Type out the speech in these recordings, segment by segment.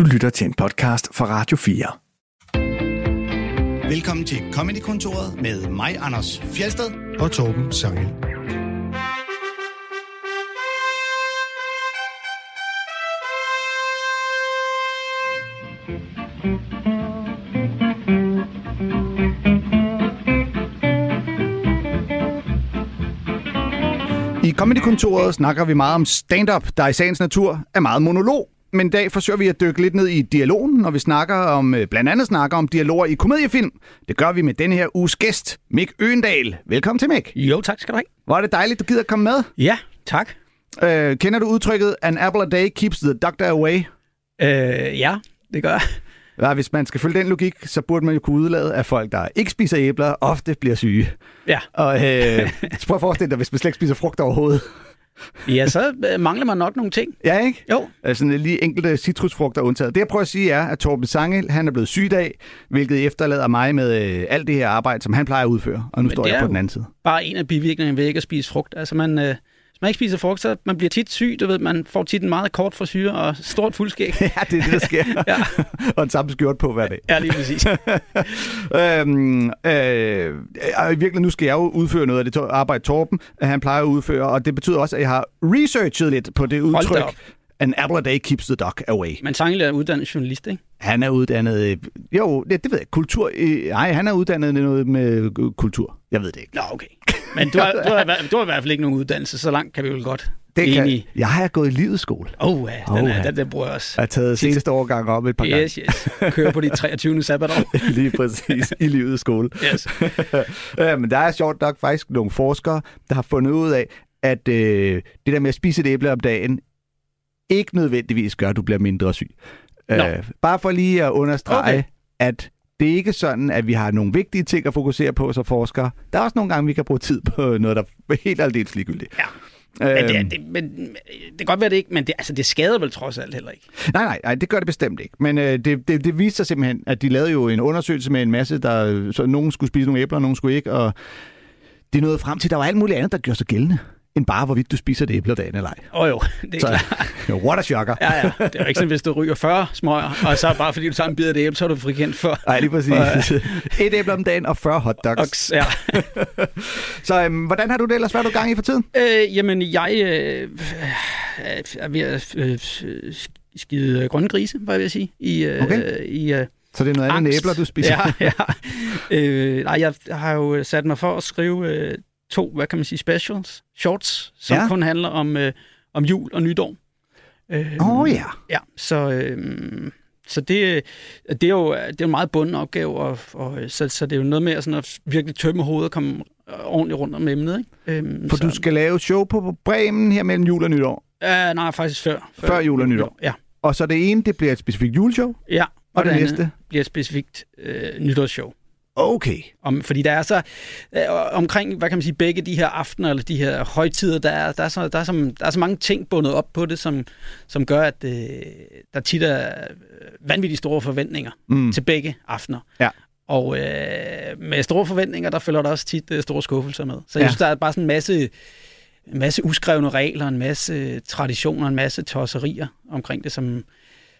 Du lytter til en podcast fra Radio 4. Velkommen til Comedy-kontoret med mig, Anders Fjelsted. og Torben Sangel. I Comedy-kontoret snakker vi meget om stand-up, der i sagens natur er meget monolog. Men i dag forsøger vi at dykke lidt ned i dialogen, når vi snakker om, øh, blandt andet snakker om dialoger i komediefilm. Det gør vi med denne her uges gæst, Mik Øendal. Velkommen til, Mik. Jo, tak skal du have. Hvor er det dejligt, du gider komme med. Ja, tak. Øh, kender du udtrykket, an apple a day keeps the doctor away? Øh, ja, det gør jeg. Ja, hvis man skal følge den logik, så burde man jo kunne udlade, at folk, der ikke spiser æbler, ofte bliver syge. Ja, Og øh, prøv at forestille dig, hvis man slet ikke spiser frugt overhovedet. ja så øh, mangler man nok nogle ting. Ja, ikke? Jo, Sådan lige enkelte citrusfrugter undtaget. Det jeg prøver at sige er, at Torben Sangel, han er blevet syg i dag, hvilket efterlader mig med øh, alt det her arbejde, som han plejer at udføre. Og nu Men står jeg på den anden side. bare en af bivirkningerne ved ikke at spise frugt. Altså man, øh, man ikke spiser frugt, så man bliver tit syg. Du ved, man får tit en meget kort frisyr og stort fuldskæg. Ja, det er det, der sker. Ja. og en samme skjort på hver dag. Ja, lige præcis. øhm, øh, virkeligheden, nu skal jeg jo udføre noget af det arbejde, Torben han plejer at udføre, og det betyder også, at jeg har researchet lidt på det udtryk. An apple a day keeps the dog away. Men Sangel er uddannet journalist, ikke? Han er uddannet, øh, jo, det, det ved jeg, kultur, øh, nej, han er uddannet noget med øh, kultur. Jeg ved det ikke. Nå, okay. Men du har, du, har, i hver- du har i hvert fald ikke nogen uddannelse, så langt kan vi vel godt Det kan, enige. jeg har gået i livets skole. Oh, ja, den, Åh, er, ja. den, den bruger jeg også. Jeg har taget seneste årgang op et par gange. Yes, yes. Kører på de 23. sabbatår. Lige præcis, i livets skole. Yes. men der er sjovt nok faktisk nogle forskere, der har fundet ud af, at øh, det der med at spise et æble om dagen, ikke nødvendigvis gør, at du bliver mindre syg. Nå. Øh, bare for lige at understrege, okay. At det er ikke sådan, at vi har nogle vigtige ting at fokusere på som forskere. Der er også nogle gange, vi kan bruge tid på noget, der er helt aldeles ligegyldigt. Ja. Men det, er- Øhm, det, men, det kan godt være, det ikke, men det, altså, det skader vel trods alt heller ikke. Nej, nej, nej, det gør det bestemt ikke. Men øh, det, det, det viste sig simpelthen, at de lavede jo en undersøgelse med en masse, der så nogen skulle spise nogle æbler, og nogen skulle ikke, og det nåede frem til, at der var alt muligt andet, der gjorde sig gældende, end bare hvorvidt du spiser et æble dagen eller ej. Åh oh, jo, det er Så, klart. what a shocker. Ja, ja. Det er jo ikke sådan, hvis du ryger 40 smøger, og så bare fordi du tager en bid af det æble, så er du frikendt for... Nej, lige præcis. et æble om dagen og 40 hotdogs. Oks, ja. Så øhm, hvordan har du det ellers? Hvad har du gang i for tiden? Øh, jamen, jeg øh, er ved at øh, skide grønne grise, var jeg ved at sige. I, øh, Okay. i, øh, Så det er noget andet end angst. æbler, du spiser? Ja, ja. Øh, nej, jeg har jo sat mig for at skrive øh, to, hvad kan man sige, specials, shorts, som Ja. kun handler om, øh, om jul og nytår. Øh, Åh oh, ja. Ja, så, øh, så det, det, er jo, det er jo en meget bunden opgave, og, og, så, så det er jo noget med at, sådan at virkelig tømme hovedet og komme ordentligt rundt om emnet. Ikke? Øh, For så, du skal lave show på Bremen her mellem jul og nytår. Ja, nej, faktisk før. Før jul og nytår. Ja, Og så det ene, det bliver et specifikt juleshow. ja. Og det andet næste? bliver et specifikt øh, nytårsshow. Okay. Om, fordi der er så øh, omkring, hvad kan man sige, begge de her aftener, eller de her højtider, der er, der er, så, der er, så, der er så mange ting bundet op på det, som, som gør, at øh, der tit er øh, vanvittigt store forventninger Mm. til begge aftener. Ja. Og øh, med store forventninger, der følger der også tit øh, store skuffelser med. Så Ja. jeg synes, der er bare sådan en masse, en masse uskrevne regler, en masse traditioner, en masse tosserier omkring det, som,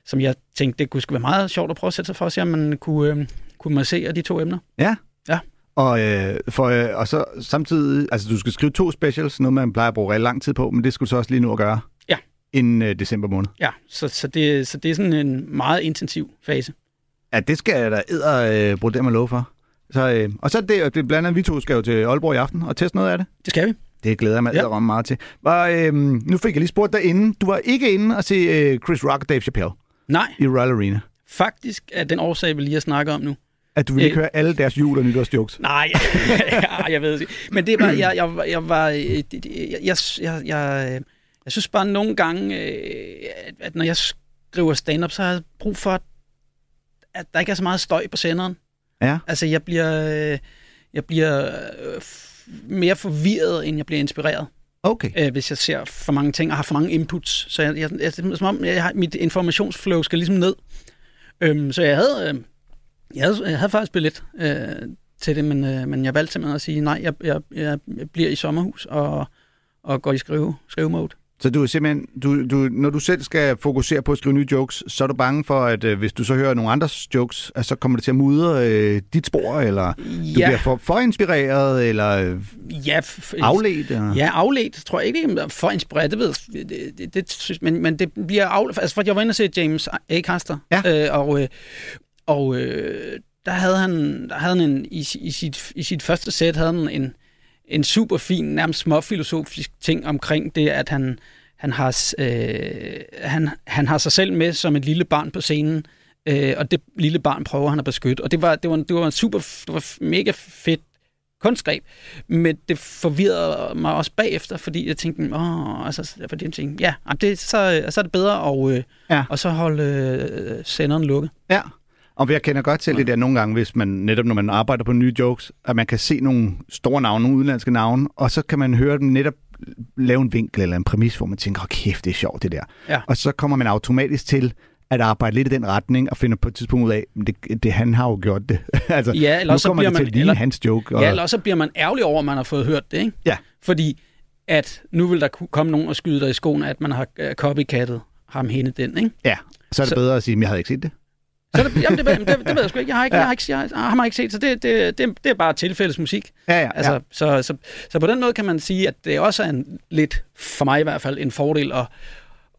som jeg tænkte, det kunne sgu være meget sjovt at prøve at sætte sig for at se, om man kunne, øh, kunne massere de to emner. Ja. Ja. Og, øh, for, øh, og så samtidig, altså du skal skrive to specials, noget man plejer at bruge rigtig lang tid på, men det skulle du så også lige nu at gøre. Ja. Inden øh, december måned. Ja, så, så, det, så det er sådan en meget intensiv fase. Ja, det skal jeg da æder øh, bruge dem at love for. Så, øh, og så er det, det blandt andet, vi to skal jo til Aalborg i aften og teste noget af det. Det skal vi. Det glæder jeg mig ja. meget til. Og, øh, nu fik jeg lige spurgt dig inden. Du var ikke inde og se øh, Chris Rock og Dave Chappelle Nej, i Royal Arena. faktisk er den årsag, vi lige har snakket om nu. At du ville ikke Øh. høre alle deres jul- og nytårsjokes. Nej, ja, jeg ved ikke. Men det bare, jeg, jeg, jeg var, øh, jeg, jeg, jeg, jeg, øh, jeg synes bare nogle gange, øh, at- at når jeg skriver stand-up, så har jeg brug for, at- der ikke er så meget støj på senderen. Ja. Altså, jeg bliver, jeg bliver mere forvirret, end jeg bliver inspireret. Okay. øh, hvis jeg ser for mange ting og har for mange inputs. Så jeg, jeg, jeg, som om, jeg har, mit informationsflow skal ligesom ned. Øhm, så jeg havde, øh, jeg havde, jeg havde faktisk billet øh, til det, men, øh, men jeg valgte simpelthen at sige, nej, jeg, jeg, jeg bliver i sommerhus og, og går i skrive, skrivemode. Så du er simpelthen, du, du, når du selv skal fokusere på at skrive nye jokes, så er du bange for, at øh, hvis du så hører nogle andres jokes, at så kommer det til at mudre øh, dit spor, eller du Ja. bliver for, for inspireret, eller Ja, f- afledt? Eller? Ja, afledt, tror jeg ikke, det er for inspireret, det ved jeg, det, det, det, synes- men, men det bliver afledt, altså for jeg var inde og se James A. Caster, Ja. øh, og, øh, og øh, der havde han, der havde han en, i, i, sit, i sit første sæt havde han en, en super fin, nærmest småfilosofisk ting omkring det, at han, han, har, øh, han, han har sig selv med som et lille barn på scenen, øh, og det lille barn prøver han at beskytte. Og det var, det var, det var en super, det var mega fedt kunstgreb, men det forvirrede mig også bagefter, fordi jeg tænkte, åh, altså, fordi jeg tænkte, ja, det, så, så er det bedre at, øh, Ja. og så holde øh, senderen lukket. Ja. Og jeg kender godt til det der nogle gange, hvis man netop når man arbejder på nye jokes, at man kan se nogle store navne, nogle udenlandske navne, og så kan man høre dem netop lave en vinkel eller en præmis, hvor man tænker, åh kæft, det er sjovt det der. Ja. Og så kommer man automatisk til at arbejde lidt i den retning, og finder på et tidspunkt ud af, det, det han har jo gjort det. altså, Ja, eller nu kommer bliver det til man- at ligne hans joke. Og, Ja, eller så bliver man ærgerlig over, at man har fået hørt det, ikke? Ja. Fordi at nu vil der komme nogen og skyde dig i skoen, at man har uh, copycattet ham hende den, ikke? ja, så er det Så- bedre at sige, at jeg havde ikke set det. Så det, jamen, det, ved- det, det ved jeg sgu ikke. Jeg har ikke, Ja. jeg har ikke, jeg har, har mig ikke set, så det, det, det, det er bare tilfældesmusik. Ja, ja, Altså, ja. så, så, så på den måde kan man sige, at det også er en, lidt, for mig i hvert fald, en fordel at,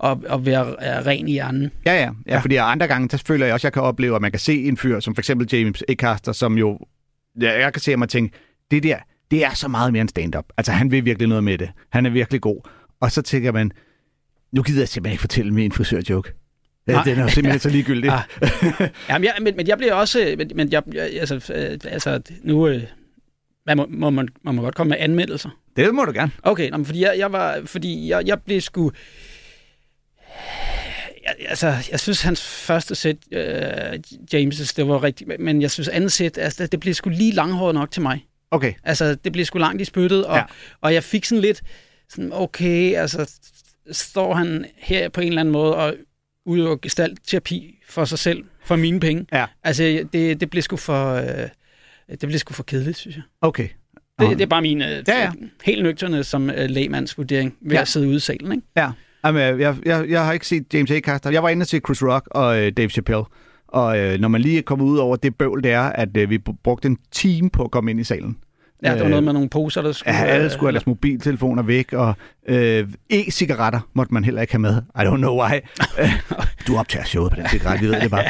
at, at være ren i hjernen. Ja, ja, ja, Ja. fordi andre gange, der føler jeg også, at jeg kan opleve, at man kan se en fyr, som for eksempel James Acaster, som jo, ja, jeg kan se ham og tænke, det der, det er så meget mere end stand-up. Altså, han vil virkelig noget med det. Han er virkelig god. Og så tænker man, nu gider jeg simpelthen ikke fortælle min frisør-joke. Ja, Nej. den er jo simpelthen så ligegyldig. Ah. Jamen, jeg, men, men jeg bliver også... Men, men jeg, jeg, altså, øh, altså, nu... Øh, man må, må, man, man må godt komme med anmeldelser. Det må du gerne. Okay, nå, men fordi jeg, jeg var... Fordi jeg, jeg blev sgu... Jeg, altså, jeg synes, hans første sæt, øh, James' det var rigtigt, men jeg synes, andet sæt, altså, det blev sgu lige langhåret nok til mig. Okay. Altså, det blev sgu langt i spyttet, og, ja. og jeg fik sådan lidt, sådan, okay, altså, står han her på en eller anden måde og udøver gestaltterapi for sig selv, for mine penge. Ja. Altså, det, det blev sgu for, øh, det blev sgu for kedeligt, synes jeg. Okay. Det, det er bare min øh, Ja, ja. helt nøgterne som øh, lægmandsvurdering ved Ja. at sidde ude i salen, ikke? Ja. Jamen, jeg, jeg, jeg har ikke set James Acaster. Jeg var inde til Chris Rock og øh, Dave Chappelle. Og øh, når man lige er kommet ud over det bøvl, det er, at øh, vi brugte en time på at komme ind i salen. Ja, der var Øh, noget med nogle poser, der skulle... Ja, alle skulle have øh, deres mobiltelefoner væk, og øh, e-cigaretter måtte man heller ikke have med. I don't know why. Øh, du optager showet på den cigaret, vi ved det bare.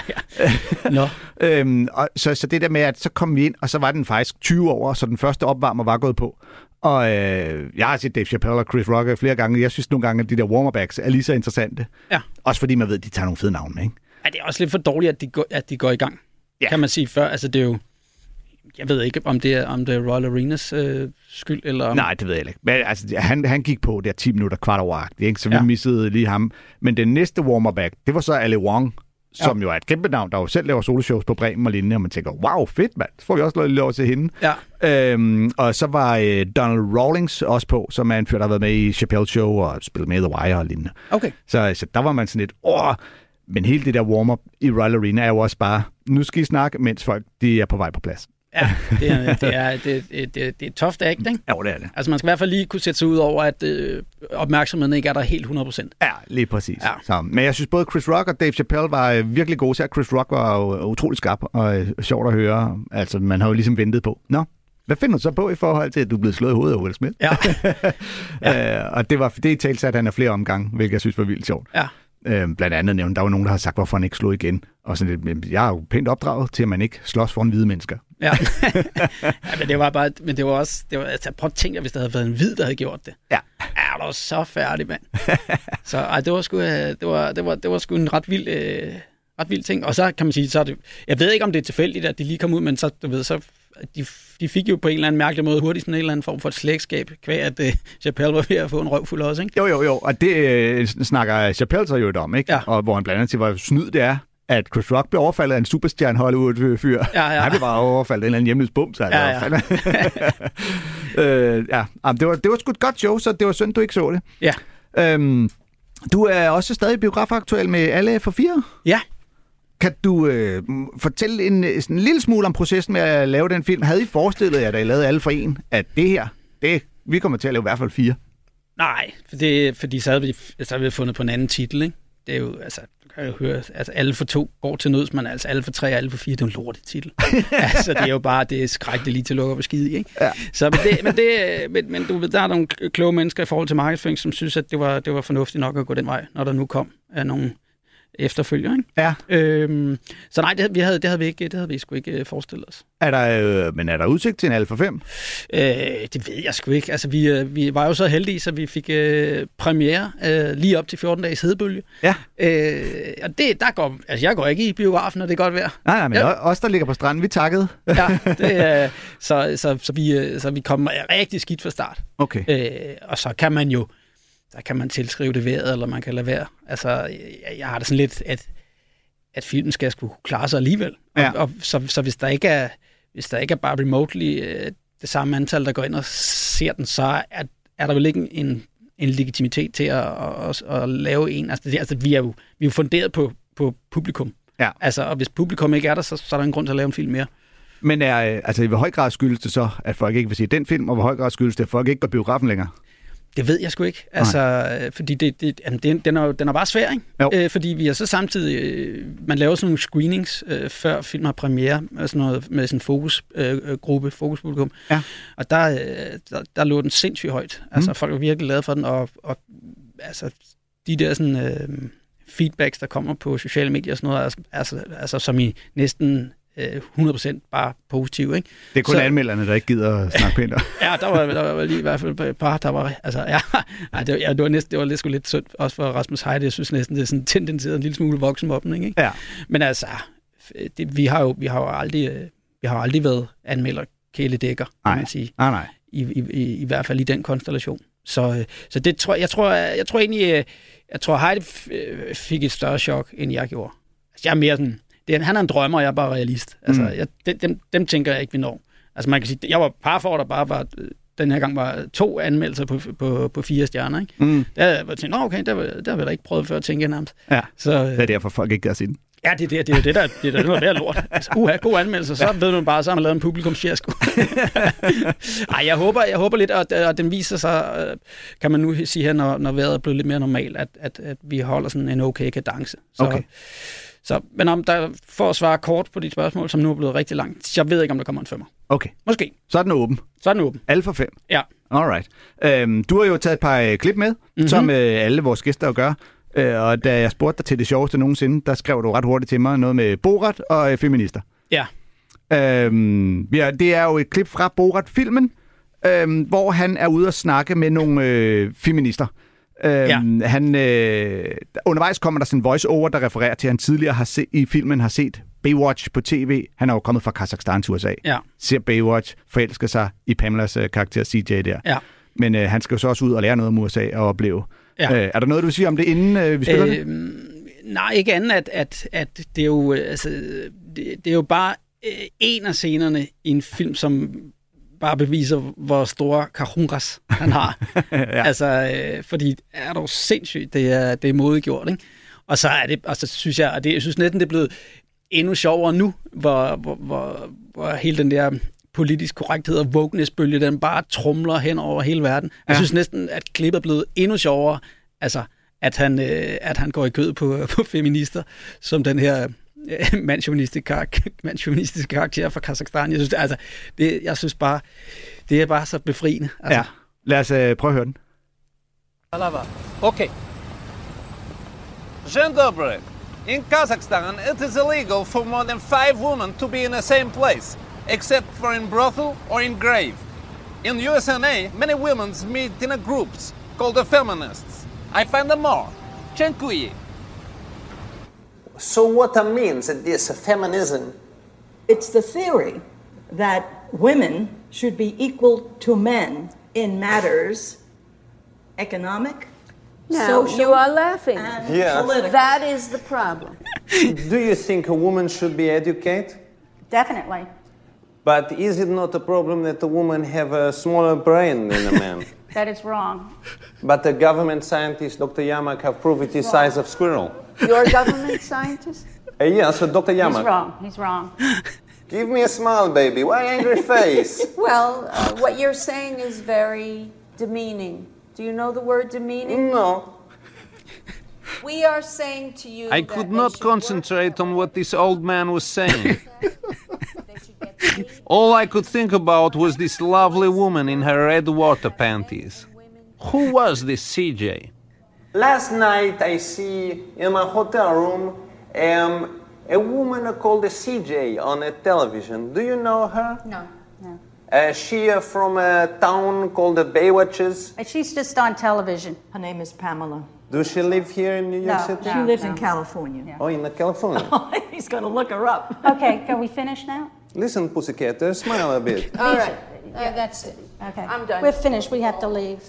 Nå, øhm, og så, så det der med, at så kom vi ind, og så var den faktisk 20 år, så den første opvarmer var gået på. Og øh, jeg har set Dave Chappelle og Chris Rock flere gange. Jeg synes nogle gange, at de der warmer er lige så interessante. Ja. Også fordi man ved, at de tager nogle fede navne ikke? er det er også lidt for dårligt, at de går, at de går i gang, Ja. ja. kan man sige før. Altså, det er jo... Jeg ved ikke, om det er, om det er Royal Arenas øh, skyld, eller om... Nej, det ved jeg ikke. Men altså, han, han gik på der 10 minutter, kvart over agtigt, ikke? så vi ja. Missede lige ham. Men den næste warmer det var så Ali Wong, som ja. jo er et kæmpe navn, der jo selv laver soloshows på Bremen og lignende, og man tænker, wow, fedt mand, så får vi også lov, lov til hende. Ja. Øhm, og så var øh, Donald Rawlings også på, som er en fyr, der har været med i Chappelle Show og spillet med i The Wire og lignende. Okay. Så, så der var man sådan lidt, åh, men hele det der warm-up i Royal Arena er jo også bare, nu skal I snakke, mens folk de er på vej på plads. Ja, det er, det er, det, det, det, det er tough act, ikke? Ja, det er det. Altså, man skal i hvert fald lige kunne sætte sig ud over, at øh, opmærksomheden ikke er der helt 100%. Ja, lige præcis. Ja. Så, men jeg synes både Chris Rock og Dave Chappelle var øh, virkelig gode. Så Chris Rock var jo øh, utrolig skarp og øh, sjovt at høre. Altså, man har jo ligesom ventet på. Nå, hvad finder du så på i forhold til, at du er blevet slået i hovedet af Will Smith? Ja. ja. øh, og det var det i talt at han er flere omgange, hvilket jeg synes var vildt sjovt. Ja. Øh, blandt andet nævnt, der var nogen, der har sagt, hvorfor han ikke slog igen. Og sådan lidt, jeg er jo pænt opdraget til, at man ikke slås foran hvide mennesker. Ja. ja, men det var bare, men det var også, det var, altså, prøv at tænke, hvis der havde været en hvid, der havde gjort det. Ja. Ja, det var så færdig, mand. så ej, det var sgu, øh, det var, det var, det var sgu en ret vild, øh, ret vild ting. Og så kan man sige, så er det, jeg ved ikke, om det er tilfældigt, at de lige kom ud, men så, du ved, så de, de fik jo på en eller anden mærkelig måde hurtigt sådan en eller anden form for et slægtskab, kvæg at uh, Chappelle var ved at få en røvfuld også, ikke? Jo, jo, jo. Og det øh, snakker Chappelle så jo om, ikke? Ja. Og hvor han blandt andet siger, hvor snyd det er, at Chris Rock blev overfaldet af en superstjerne Hollywood-fyr. Ja, ja. Han blev bare overfaldet af en eller anden hjemløs bum, så Ja, ja. øh, ja. Jamen, det, var, det var sgu et godt show, så det var synd, du ikke så det. Ja. Øhm, du er også stadig biografaktuel med alle for fire. Ja. Kan du øh, fortælle en, øh, sådan en lille smule om processen med at lave den film? Havde I forestillet jer, da I lavede alle for en, at det her, det, vi kommer til at lave i hvert fald fire? Nej, for det, fordi så havde, vi, så havde vi fundet på en anden titel, ikke? Det er jo, altså, du kan jo høre, altså alle for to går til nøds, men altså alle for tre og alle for fire, det er en lortet titel. altså, det er jo bare, det er skrækkeligt lige til at lukke op og skide ikke? Ja. Så, men, det, men, det, men, men du ved, der er nogle kloge mennesker i forhold til markedsføring, som synes, at det var, det var fornuftigt nok at gå den vej, når der nu kom af nogle efterfølger, ikke? Ja. Øhm, så nej, det, vi havde, det havde vi ikke, det havde vi sgu ikke øh, forestillet os. Er der, øh, men er der udsigt til en Alfa 5? Øh, det ved jeg sgu ikke. Altså, vi, øh, vi var jo så heldige, så vi fik øh, premiere øh, lige op til 14 dages hedebølge. Ja. Øh, og det, der går, altså, jeg går ikke i biografen, når det er godt vejr. Nej, nej, men Ja. ja. os, der ligger på stranden, vi takkede. Ja, det, øh, så, så, så, vi, øh, så vi kom rigtig skidt fra start. Okay. Øh, og så kan man jo, der kan man tilskrive det vejret, eller man kan lade være. Altså, jeg, jeg har det sådan lidt, at, at filmen skal skulle klare sig alligevel. Ja. Og, og, så, så hvis der ikke er, hvis der ikke er bare remotely øh, det samme antal, der går ind og ser den, så er, er der vel ikke en, en legitimitet til at, at, at, at lave en. Altså, det, altså vi, er jo, vi er jo funderet på, på publikum. Ja. Altså, og hvis publikum ikke er der, så, så er der en grund til at lave en film mere. Men er, øh, altså, i hvor høj grad skyldes det så, at folk ikke vil se den film, og hvor høj grad skyldes det, at folk ikke går biografen længere? Det ved jeg sgu ikke. Altså, øh, fordi det, det, jamen, den, den, er, jo- den er bare svær, ikke? Jo. Øh, fordi vi er så samtidig... Øh, man laver sådan nogle screenings, øh, før film har premiere, sådan noget, med sådan en fokusgruppe, øh, fokuspublikum. Ja. Og der, øh, der, der lå den sindssygt højt. Altså, folk var virkelig glade for den, og, og altså, de der sådan... Øh, feedbacks, der kommer på sociale medier og sådan noget, altså, altså, altså som i næsten øh, 100% bare positive, ikke? Det er kun Så- anmelderne, der ikke gider at snakke pænt. Ja, der var, der var lige i hvert fald et par, der var, altså, ja, ej, det, var, ja, det var næsten, det var lidt, sgu lidt synd, også for Rasmus Heide, jeg synes næsten, det er sådan tendenseret en lille smule voksenmobning, ikke? Ja. Men altså, det, vi har jo, vi har jo aldrig, øh, vi har aldrig været anmelder kæledækker, kan Nej. man sige, Nej, nej. i, i, i, i hvert fald i den konstellation. Så, øh, så det tror jeg, tror, jeg, jeg tror egentlig, øh, jeg tror Heide øh, fik et større chok, end jeg gjorde. Altså, jeg er mere sådan, det er, han er en drømmer, og jeg er bare realist. Altså, Mm. jeg, dem, dem, tænker jeg ikke, vi når. Altså man kan sige, jeg var par for, der bare var, øh, den her gang var to anmeldelser på, på, på fire stjerner, ikke? Mm. Der var jeg tænkt, okay, der, der har vi da ikke prøvet før at tænke nærmest. Ja. Så, Det er derfor, folk ikke gider se den. Ja, det, er det, det er jo det, der, det er der, noget værd lort. Altså, uha, god anmeldelse, så ved man bare, så har man lavet en publikumsfiasko. Ej, jeg håber, jeg håber lidt, at, at den viser sig, øh, kan man nu sige her, når, når vejret er blevet lidt mere normalt, at, at, at vi holder sådan en okay kadence. Så, Okay. Så, men om der, for at svare kort på de spørgsmål, som nu er blevet rigtig langt, jeg ved ikke, om der kommer en femmer. Okay, Måske. så er den åben. Så er den åben. Alfa 5. Ja. Alright. Øhm, du har jo taget et par øh, klip med, Mhm. mm-hmm. som øh, alle vores gæster jo gør. Øh, og da jeg spurgte dig til det sjoveste nogensinde, der skrev du ret hurtigt til mig noget med Borat og øh, feminister. Ja. Øhm, ja, det er jo et klip fra Borat-filmen, øhm, hvor han er ude og snakke med nogle øh, feminister. Øhm, han, øh, undervejs kommer der sådan en voice-over, der refererer til, at han tidligere har se, i filmen har set Baywatch på tv. Han er jo kommet fra Kazakhstan til USA. Ja. Ser Baywatch, forelsker sig i Pamelas øh, karakter CJ der. Ja. Men øh, han skal jo så også ud og lære noget om USA og opleve. Ja. Øh, er der noget, du vil sige om det, inden øh, vi spiller øh, det? Nej, ikke andet, at, at, at det er jo, øh, altså, det, det er jo bare øh, en af scenerne i en film, som bare beviser, hvor store karungas han har. ja. Altså, øh, fordi er dog sindssygt, det er, det er modegjort, ikke? Og så er det, og så synes jeg, og det, jeg synes næsten, det er blevet endnu sjovere nu, hvor, hvor, hvor, hvor hele den der politisk korrekthed og wokeness-bølge, den bare trumler hen over hele verden. Jeg Ja. synes næsten, at klippet er blevet endnu sjovere, altså, at han, øh, at han går i kød på, på feminister, som den her mandsjuvenistiske karakter, mandsjuvenistiske karakter fra Kazakhstan. Jeg synes, det, altså, det, jeg synes bare, det er bare så befriende. Altså, Ja. Lad os øh, prøve at høre den. Okay. Dzień dobry. In Kazakhstan, it is illegal for more than five women to be in the same place, except for in brothel or in grave. In USA, many women meet in a groups called the feminists. I find them more. Dziękuję. So what that means is this feminism It's the theory that women should be equal to men in matters economic, Now, social, you are laughing. and Yeah. political. That is the problem. Do you think a woman should be educated? Definitely. But is it not a problem that a woman have a smaller brain than a man? That is wrong. but the government scientist Dr. Yamak have proved it is size of squirrel. You're a government scientist? Uh, yeah, so Dr. He's wrong. He's wrong. give me a smile, baby. Why angry face? Well, uh, what you're saying is very demeaning Do you know the word demeaning? No. We are saying to you I that could not concentrate on what this old man was saying. they should get paid All I could think about was this lovely woman in her red water panties. Who was this CJ? Last night I see in my hotel room um, a woman called CJ on a television. Do you know her? No, no. Uh, she uh, from a town called the Baywatches. And She's just on television. Her name is Pamela. Does she live here in New York No, City? She no. lives in California. Oh, in California. He's going to look her up. Okay, can we finish now? Listen, pussycat, uh, smile a bit. All right. Yeah, that's it. Okay. I'm done. We're finished. We have to leave.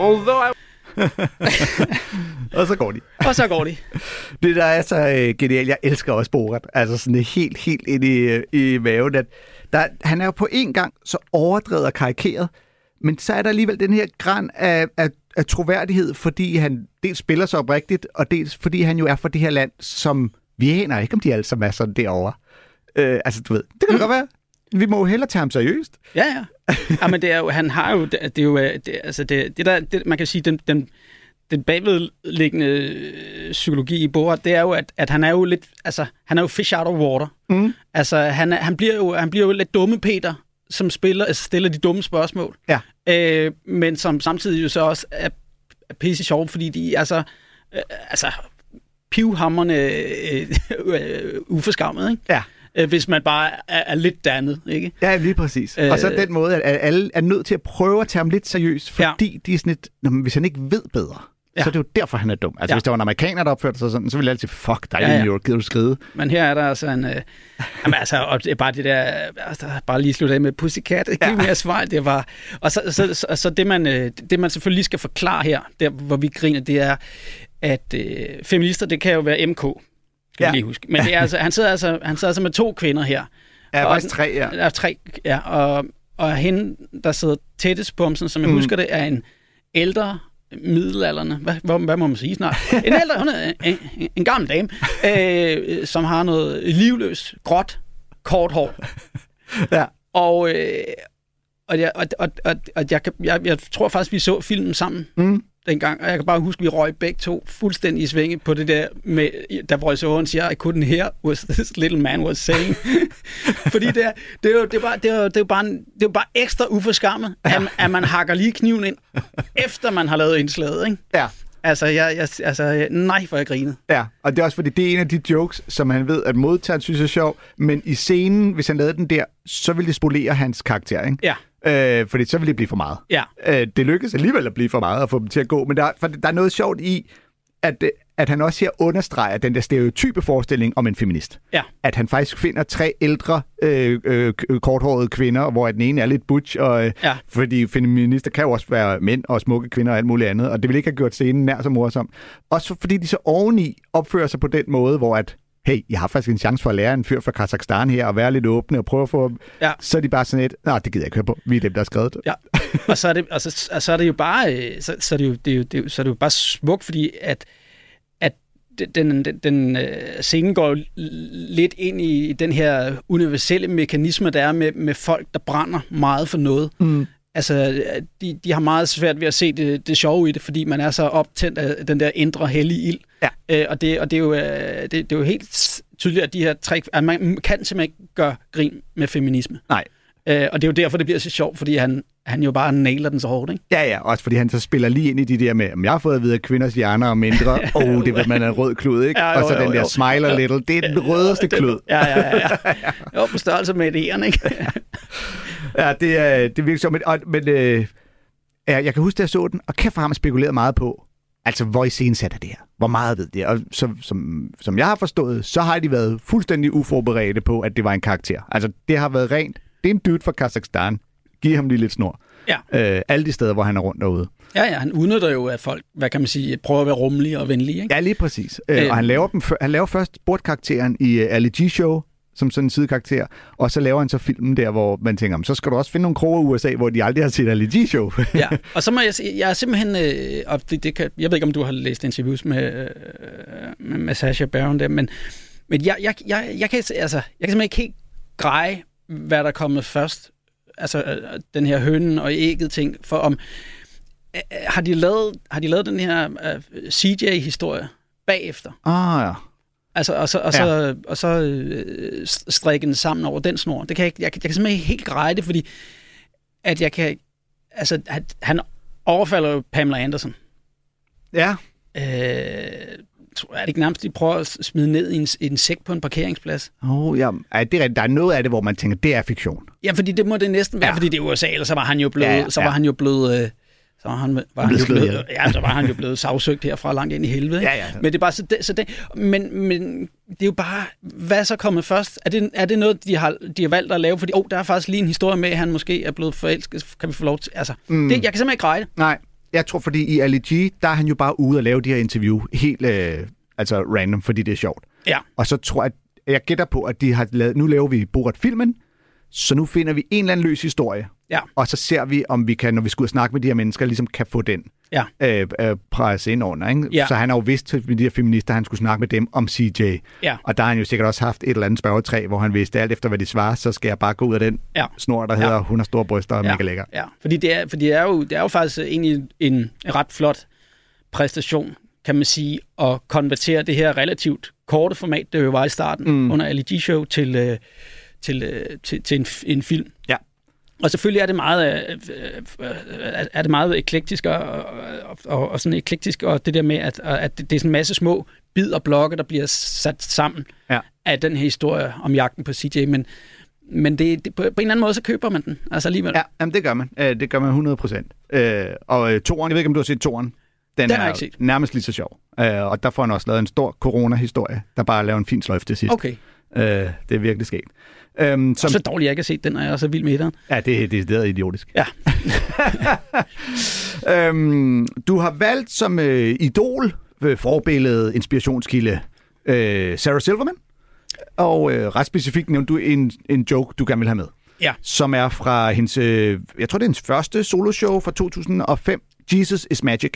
Although I Og så går de. Og så går de. Det der er så øh, genialt, jeg elsker også Borat. Altså sådan helt, helt ind i, øh, i maven. At der, han er jo på en gang så overdrevet og karikeret, men så er der alligevel den her græn af, af, af troværdighed, fordi han dels spiller så oprigtigt, og dels fordi han jo er fra det her land, som vi aner ikke, om de alle sammen er sådan derovre. Øh, altså, du ved, det kan mm. godt være. Vi må jo hellere tage ham seriøst. Ja, ja. ja men det er jo, han har jo, det, det er jo, øh, det, altså det, det der, det, man kan sige, den, den, den bagvedliggende øh, psykologi i Borat, det er jo, at, at han er jo lidt, altså, han er jo fish out of water. Mm. Altså, han, han, bliver jo, han bliver jo lidt dumme Peter, som spiller, altså, stiller de dumme spørgsmål. Ja. Øh, men som samtidig jo så også er, er pisse sjov, fordi de altså, øh, altså pivhammerne øh, øh, uforskammet, ikke? Ja. Øh, hvis man bare er, er lidt dannet, ikke? Ja, lige præcis. Øh, og så den måde, at alle er nødt til at prøve at tage ham lidt seriøst, fordi ja. de er sådan lidt, "Nå, hvis han ikke ved bedre, ja. Så er det jo derfor, han er dum. Altså, Ja. hvis der var en amerikaner, der opførte sig sådan, så ville jeg altid, fuck dig, Ja, ja. New gider du skride? Men her er der altså en... Øh, jamen altså, og det er bare det der... Altså, bare lige slutte af med Pussycat. Det giver mere svar. Det var... Og så, så, så, så det, man, øh, det, man selvfølgelig skal forklare her, der hvor vi griner, det er, at øh, feminister, det kan jo være MK. Skal ja. Ja. vi lige huske. Men det er altså, han, sidder altså, han sidder altså med to kvinder her. Ja, Og faktisk tre, ja. Er tre, ja. Og, og hende, der sidder tættest på ham, sådan, som jeg mm. husker det, er en ældre middelalderne, hvad, hvad, hvad må man sige snart? En ældre, hun er en, en, en gammel dame, øh, som har noget livløst, gråt, kort hår. Ja. Og, øh, og, jeg, og, og, og, og jeg, kan- jeg, jeg tror faktisk, vi så filmen sammen Mm. Dengang, og jeg kan bare huske, at vi røg begge to fuldstændig i svinge på det der, med, der hvor så siger, I couldn't hear what this little man was saying. Fordi det er, det er, jo, det er, bare, det er, jo, det er bare, en, det er bare ekstra uforskammet, at, at man hakker lige kniven ind, efter man har lavet indslaget, ikke? Ja. Altså, jeg, jeg, altså, nej, for jeg grinede. Ja, og det er også fordi, det er en af de jokes, som han ved, at modtageren synes er sjov, men i scenen, hvis han lavede den der, så ville det spolere hans karakter, ikke? Ja, Øh, fordi så ville det blive for meget. ja, Øh, det lykkedes alligevel at blive for meget at få dem til at gå, men der, for der er noget sjovt i, at, at han også her understreger den der stereotype forestilling om en feminist. ja. At han faktisk finder tre ældre, øh, øh, korthårede kvinder, hvor den ene er lidt butch, og, øh, Ja. fordi feminister kan jo også være mænd og smukke kvinder og alt muligt andet, og det vil ikke have gjort scenen nær så morsom. Også fordi de så oveni opfører sig på den måde, hvor at hey, jeg har faktisk en chance for at lære en fyr fra Kazakhstan her, og være lidt åbne og prøve at få... Ja. Så er de bare sådan et, nej, det gider jeg ikke høre på. Vi er dem, der har skrevet det. Ja, og så er det, og så, og så er det jo bare, øh, så, så er det jo, det er jo, det er jo, så er det jo bare smukt, fordi at, at den, den, den øh, scene går lidt ind i den her universelle mekanisme, der er med, med folk, der brænder meget for noget. Mm. Altså, de, de har meget svært ved at se det, det sjove i det, fordi man er så optændt af den der indre hellige ild. Ja. Øh, og det, og det, er jo, øh, det, det er jo helt tydeligt, at de her tre, at man kan simpelthen ikke gøre grin med feminisme. Nej. Øh, og det er jo derfor, det bliver så sjovt, fordi han, han jo bare nailer den så hårdt, ikke? Ja, ja, også fordi han så spiller lige ind i de der med, om jeg har fået at vide, at kvinders hjerner er mindre, og oh, det ved man er en rød klud, ikke? Ja, jo, og så jo, den der jo. smiler little, det er den rødeste klud. Ja, ja, ja. ja. Jo, på størrelse med et æren, ikke? Ja, det er, det er virkelig sjovt. Men, og, men øh, jeg kan huske, at jeg så den, og kæft for ham spekuleret meget på, altså hvor i scenen sætter det her? Hvor meget ved det? Og som, som, som jeg har forstået, så har de været fuldstændig uforberedte på, at det var en karakter. Altså, det har været rent. Det er en dude fra Kazakhstan. Giv ham lige lidt snor. Ja. Øh, alle de steder, hvor han er rundt derude. Ja, ja, han udnytter jo, at folk, hvad kan man sige, prøver at være rummelige og venlige, ikke? Ja, lige præcis. Øh, Øh. og han laver, dem, han laver først bortkarakteren i uh, Ali G-show, som sådan en sidekarakter, og så laver han så filmen der, hvor man tænker, "Men så skal du også finde nogle kroge i USA, hvor de aldrig har set Ali G-show. Ja, og så må jeg sige, jeg er simpelthen, øh, og det, det kan, jeg ved ikke, om du har læst interviews med, øh, med, med Sasha Baron der, men, men jeg, jeg, jeg, jeg, kan, altså, jeg kan simpelthen ikke helt greje, hvad der er kommet først. altså øh, den her hønen og ægget ting, for om øh, har de lavet, har de lavet den her øh, CJ-historie bagefter? Ah, ja. Altså, og så, og så, ja. og så øh, strikke den sammen over den snor. Det kan jeg, jeg, kan- jeg kan simpelthen ikke helt greje det, fordi at jeg kan... Altså, at han overfalder jo Pamela Anderson. Ja, Øh, er det ikke nærmest, de prøver at smide ned i en, i en sæk på en parkeringsplads? oh, ja. Ej, det er. Der er noget af det, hvor man tænker, det er fiktion. Ja, fordi det må det næsten være, Ja. fordi det er USA, ellers så var han jo blevet... Ja, Ja, så var han jo blevet... Øh, så var han, var han jo blevet, ja, så var han jo blevet sagsøgt herfra langt ind i helvede. Ikke? Ja, ja. Men det er bare så det, så det men, men det er jo bare, hvad er så kommet først? Er det, er det noget, de har, de har valgt at lave? Fordi, oh, der er faktisk lige en historie med, at han måske er blevet forelsket. Kan vi få lov til? Altså, mm. det, jeg kan simpelthen ikke greje det. Nej, jeg tror, fordi i Ali G, der er han jo bare ude og lave de her interview helt øh, altså random, fordi det er sjovt. Ja. Og så tror jeg, at jeg gætter på, at de har lavet, nu laver vi Borat-filmen, så nu finder vi en eller anden løs historie, Ja. og så ser vi, om vi kan, når vi skal ud og snakke med de her mennesker, ligesom kan få den Ja. øh, øh, presset ind under. Ikke? Ja. Så han har jo vidst med de her feminister, at han skulle snakke med dem om CJ. Ja. Og der har han jo sikkert også haft et eller andet spørgetræ, hvor han vidste, alt efter hvad de svarer, så skal jeg bare gå ud af den Ja. snor, der Ja. hedder, hun har store bryster og ja. mega lækker. Ja, fordi det er, fordi det er, jo, det er jo faktisk egentlig en ret flot præstation, kan man sige, at konvertere det her relativt korte format, det jo var i starten mm. under Ali G-show, til, øh, til, øh, til, til en, en film. Ja. Og selvfølgelig er det meget, øh, øh, er det meget eklektisk og, og, og, og sådan eklektisk, og det der med, at, at det er sådan en masse små bid og blokke, der bliver sat sammen Ja. af den her historie om jagten på CJ, men, men det, det, på, på en eller anden måde, så køber man den, altså alligevel. Ja, jamen det gør man. Øh, det gør man 100 procent. Øh, og toren, jeg ved ikke, om du har set toren. Den, Den er ikke set. nærmest lige så sjov. Øh, og der får han også lavet en stor corona-historie, der bare laver en fin sløjf til sidst. Okay. Øh, det er virkelig sket. Øhm, som, Så dårligt, jeg ikke har set den, og jeg er så vild med etteren. ja, det, er- det er idiotisk. Ja. øhm, du har valgt som øh, idol, øh, forbillede, inspirationskilde, øh, Sarah Silverman. Og øh, ret specifikt nævnte du en, en joke, du gerne vil have med. Ja. Som er fra hendes, øh, jeg tror det er hendes første soloshow fra 2005, Jesus is Magic.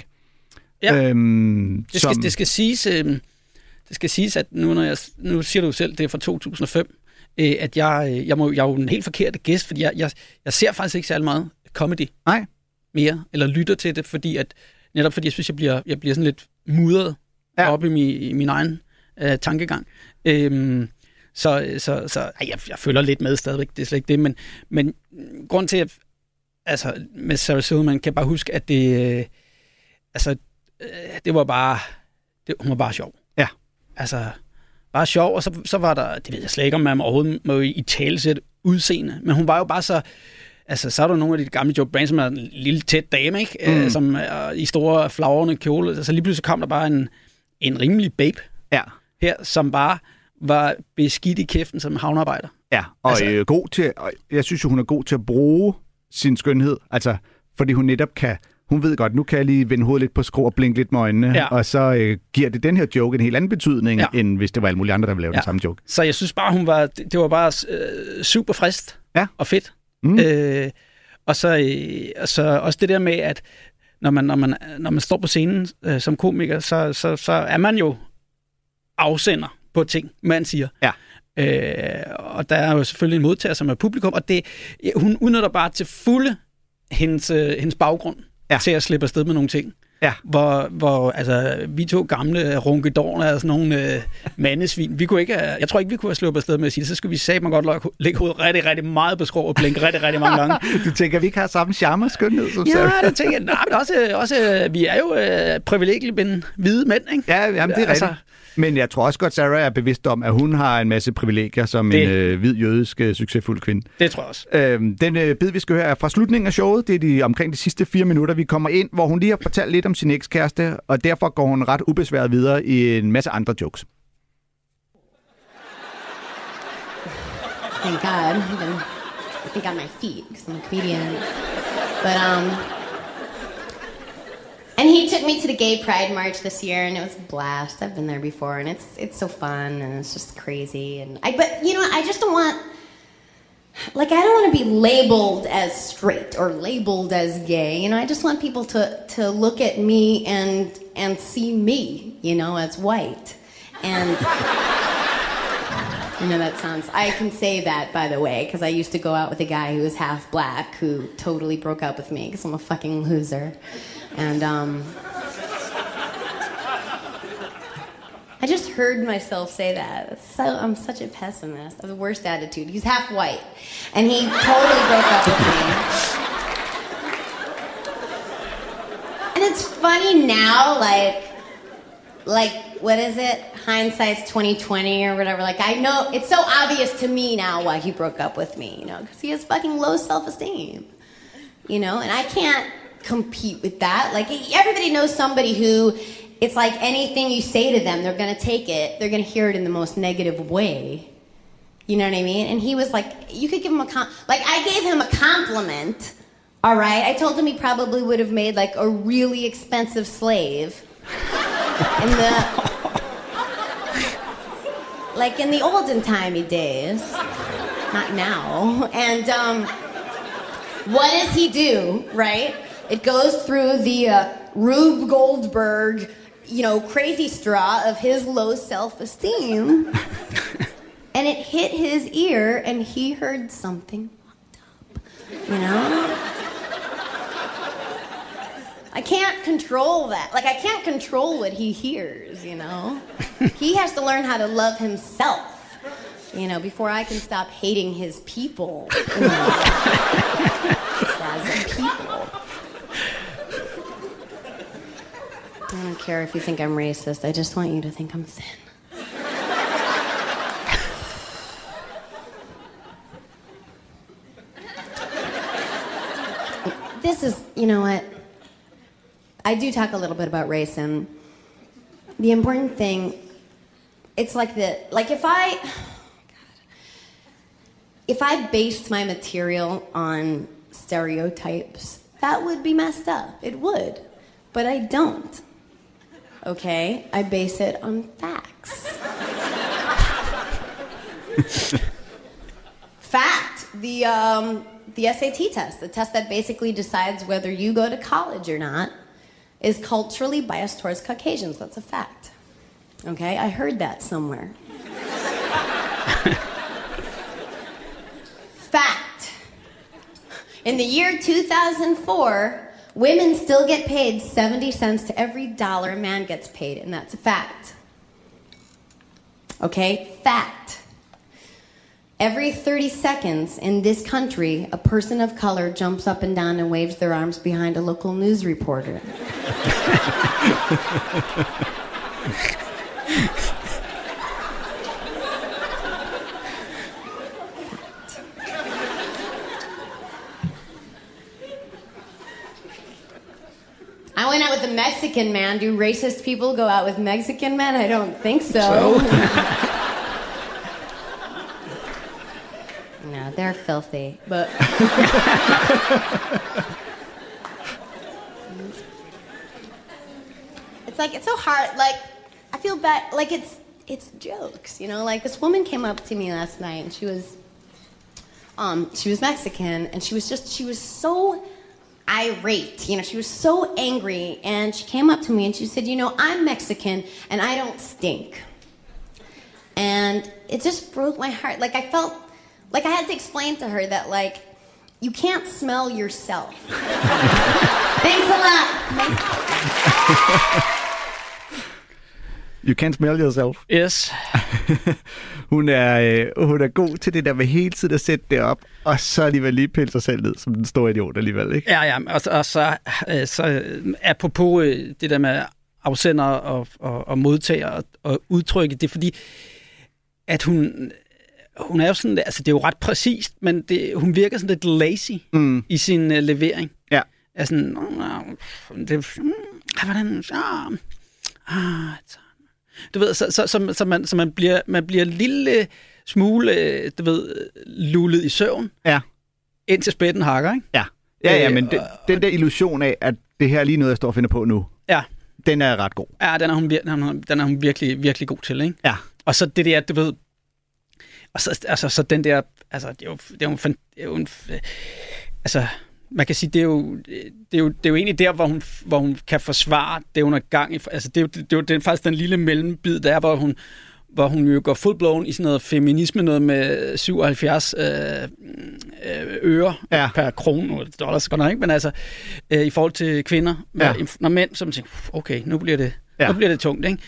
Ja. Øhm, Det skal, det skal siges, øh, det skal siges, at nu, når jeg, nu siger du selv, det er fra 2005, øh, at jeg, øh, jeg, må, jeg er jo en helt forkert gæst, fordi jeg, jeg, jeg ser faktisk ikke særlig meget comedy Nej. mere, eller lytter til det, fordi at, netop fordi jeg synes, jeg bliver, jeg bliver sådan lidt mudret Ja. op i min, i min egen øh, tankegang. Øhm, så, så, så ej, jeg, jeg følger lidt med stadigvæk, det er slet ikke det, men, men grund til, at altså, med Sarah Silverman, kan jeg bare huske, at det, øh, altså, øh, det var bare, det, hun var bare sjov. Ja. Altså, bare sjov, og så, så var der, det ved jeg slet ikke, om man overhovedet må i talesæt udseende, men hun var jo bare så, altså, så er der nogle af de gamle Joe Brand, som er en lille tæt dame, ikke? Mm. Øh, som er i store flagrende kjole, så lige pludselig kom der bare en, en rimelig babe Ja. her, som bare var beskidt i kæften som havnearbejder. Ja, og Altså- øh, god til, og jeg synes jo, hun er god til at bruge sin skønhed, altså, fordi hun netop kan, hun ved godt, nu kan jeg lige vende hovedet lidt på skrå og blinke lidt med øjnene, Ja. og så øh, giver det den her joke en helt anden betydning, ja. End hvis det var alle mulige andre, der ville lave ja. den samme joke. Så jeg synes bare, hun var, det, det var bare øh, super frist Ja. og fedt. Mm. Øh, og, så, øh, og så også det der med, at når man, når man, når man står på scenen øh, som komiker, så, så, så er man jo afsender på ting, man siger. Ja. Øh, og der er jo selvfølgelig en modtager, som er publikum, og det, hun udnytter bare til fulde hendes, øh, hendes baggrund Ja. til at slippe afsted med nogle ting. Ja. Hvor, hvor altså, vi to gamle runkedorne er sådan nogle øh, mandesvin. Vi kunne ikke, have- jeg tror ikke, vi kunne have sluppet afsted med at sige. Så skulle vi sige, man godt lægge- hovedet rigtig, rigtig meget på skrå og blinke rigtig, rigtig mange gange. Du tænker, vi ikke har samme charme og skønhed som Ja, det tænker jeg. Nej, men også, også, vi er jo øh, privilegiebinde hvide mænd, ikke? Ja, jamen, det er Altså- rigtigt. Men jeg tror også godt, Sarah er bevidst om, at hun har en masse privilegier som Det- en øh, hvid jødisk øh, succesfuld kvinde. Det tror jeg også. Øhm, den øh, bid, vi skal høre, er fra slutningen af showet. Det er de, omkring de sidste fire minutter, vi kommer ind, hvor hun lige har fortalt lidt om sin ekskæreste, og derfor går hun ret ubesværet videre i en masse andre jokes. Thank God. I think on my feet because I'm a comedian. But um, and he took me to the Gay Pride March this year, and it was a blast. I've been there before, and it's it's so fun, and it's just crazy. And I, but you know, I just don't want. Like I don't want to be labeled as straight or labeled as gay. You know, I just want people to to look at me and and see me, you know, as white. And You know that sounds. I can say that, by the way, because I used to go out with a guy who was half black who totally broke up with me because I'm a fucking loser. And, um. I just heard myself say that. So, I'm such a pessimist. I have the worst attitude. He's half white. And he totally broke up with me. And it's funny now, like, like what is it? Hindsight's 2020 or whatever. Like I know it's so obvious to me now why he broke up with me, you know, because he has fucking low self-esteem. You know, and I can't compete with that. Like everybody knows somebody who it's like anything you say to them, they're gonna take it, they're gonna hear it in the most negative way. You know what I mean? And he was like, you could give him a com like I gave him a compliment. All right, I told him he probably would have made like a really expensive slave in the like in the olden timey days, not now. And um, what does he do? Right? It goes through the uh, Rube Goldberg, you know, crazy straw of his low self-esteem, and it hit his ear, and he heard something up. You know. I can't control that. Like, I can't control what he hears, you know? he has to learn how to love himself, you know, before I can stop hating his people. you know, as a people. I don't care if you think I'm racist. I just want you to think I'm thin. this is, you know what? I do talk a little bit about race, and the important thing, it's like the like if I if I based my material on stereotypes, that would be messed up. It would, but I don't. Okay, I base it on facts. Fact: the um, the SAT test, the test that basically decides whether you go to college or not, is culturally biased towards Caucasians. That's a fact. Okay, I heard that somewhere. fact. In the year 2004, women still get paid 70 cents to every dollar a man gets paid, and that's a fact. Okay, fact. Every 30 seconds in this country, a person of color jumps up and down and waves their arms behind a local news reporter. I went out with a Mexican man. Do racist people go out with Mexican men? I don't think so. no, they're filthy. But it's like it's so hard. Like I feel bad. Like it's it's jokes, you know. Like this woman came up to me last night, and she was um she was Mexican, and she was just she was so irate. You know, she was so angry, and she came up to me and she said, "You know, I'm Mexican, and I don't stink." And it just broke my heart. Like I felt like I had to explain to her that like you can't smell yourself. Thanks a lot. You can't smell yourself. Yes. hun, er, øh, hun er god til det der med hele tiden at sætte det op, og så alligevel lige pille sig selv ned, som den store idiot alligevel, ikke? Ja, ja, og, og så, øh, så øh, apropos øh, det der med afsender og, og, og modtager og, og udtrykke, det er fordi, at hun, hun er jo sådan, altså det er jo ret præcist, men det, hun virker sådan lidt lazy Mm. i sin uh, levering. Ja. Er sådan, "Nå, det, mm, hvordan, så, ah, så. Du ved, så, så, så, så, man, så man, bliver, man bliver en lille smule, øh, du ved, lullet i søvn, Ja. indtil spætten hakker, ikke? Ja. Ja, ja, Øh, men den, den der illusion af, at det her er lige noget, jeg står og finder på nu, Ja. den er ret god. Ja, den er hun, den er, den er hun virkelig, virkelig god til, ikke? Ja. Og så det der, du ved... Og så, altså, så den der... Altså, det er jo, det er jo, en, det er jo en, øh, altså, man kan sige, det er jo, det er jo, det er jo egentlig der, hvor hun, hvor hun kan forsvare det, hun er gang i. Altså, det er jo, det er jo den, faktisk den lille mellembid, der er, hvor hun, hvor hun jo går fullblown i sådan noget feminisme, noget med 77 øh, øh, øre Ja. per krone, dollars godt nok, ikke? men altså øh, i forhold til kvinder, Ja. når mænd, som tænker, okay, nu bliver det, Ja. nu bliver det tungt, ikke?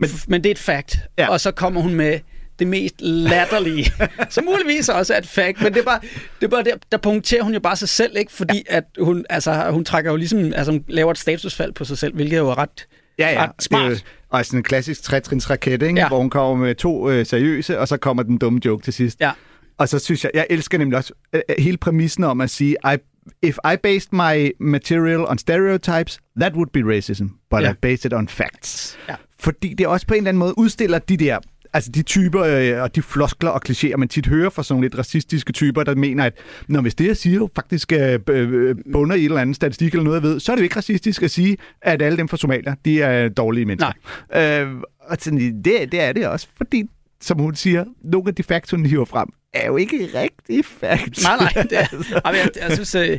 Men, men det er et fact, ja. og så kommer hun med det mest latterlige, som muligvis også er et fact, men det er bare, det er bare der, der punkterer hun jo bare sig selv, ikke? Fordi at hun, altså, hun trækker jo ligesom, altså hun laver et statusfald på sig selv, hvilket er jo ret, Ja, ja. ret smart. Det og sådan en klassisk trætrins raket, ikke? Ja. hvor hun kommer med to øh, seriøse, og så kommer den dumme joke til sidst. Ja. Og så synes jeg, jeg elsker nemlig også øh, øh, hele præmissen om at sige, I, if I based my material on stereotypes, that would be racism, but Ja. I based it on facts. Ja. Fordi det også på en eller anden måde udstiller de der altså de typer øh, og de floskler og klichéer, man tit hører fra sådan lidt racistiske typer, der mener, at når hvis det, jeg siger, jo faktisk øh, øh, bunder i et eller andet statistik eller noget, jeg ved, så er det jo ikke racistisk at sige, at alle dem fra Somalia, de er dårlige mennesker. Nej. Øh, og sådan, det, det er det også, fordi som hun siger, nogle af de facts, hun hiver frem, er jo ikke rigtig facts. Nej, nej. Det er, Ej, men jeg, jeg synes, øh,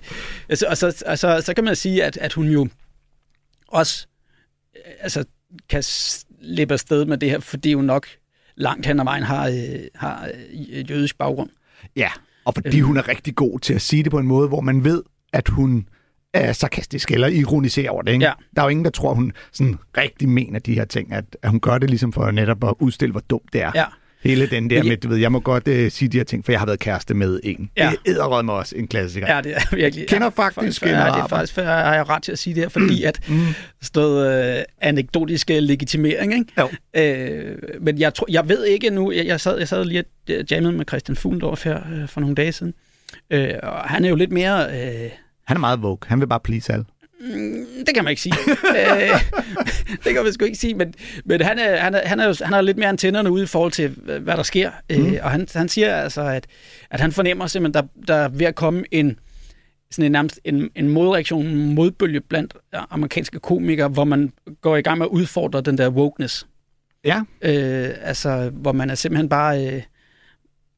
altså, og så, altså, så kan man sige, at, at hun jo også øh, altså, kan slippe afsted med det her, fordi hun nok langt hen ad vejen har, øh, har øh, jødisk baggrund. Ja, og fordi hun er rigtig god til at sige det på en måde, hvor man ved, at hun er sarkastisk eller ironiserer over det. Ikke? Ja. Der er jo ingen, der tror, hun sådan rigtig mener de her ting, at, at hun gør det ligesom for netop at udstille, hvor dumt det er. Ja. Hele den der med, du ved, jeg må godt uh, sige de her ting, for jeg har været kæreste med en. Ja. Det er med også en klassiker. Ja, det er virkelig. Kender ja, faktisk ja, det er faktisk, jeg har ret til at sige det her, fordi at Mm. stod øh, anekdotiske legitimering, ikke? Jo. Øh, men jeg, tror, jeg ved ikke nu, jeg, jeg, sad, jeg sad lige og øh, jammede med Christian Fuglendorf her øh, for nogle dage siden, øh, og han er jo lidt mere... Øh, Han er meget woke. Han vil bare please alle. Mm, det kan man ikke sige. øh, det kan man sgu ikke sige, men, men han, er, han, er, han, er jo, han har lidt mere antennerne ude i forhold til, hvad der sker. Mm. Øh, og han, han siger altså, at, at han fornemmer simpelthen, der, der er ved at komme en, sådan en, nærmest en, en modreaktion, en modbølge blandt amerikanske komikere, hvor man går i gang med at udfordre den der wokeness. Ja. Øh, altså, hvor man er simpelthen bare... Øh,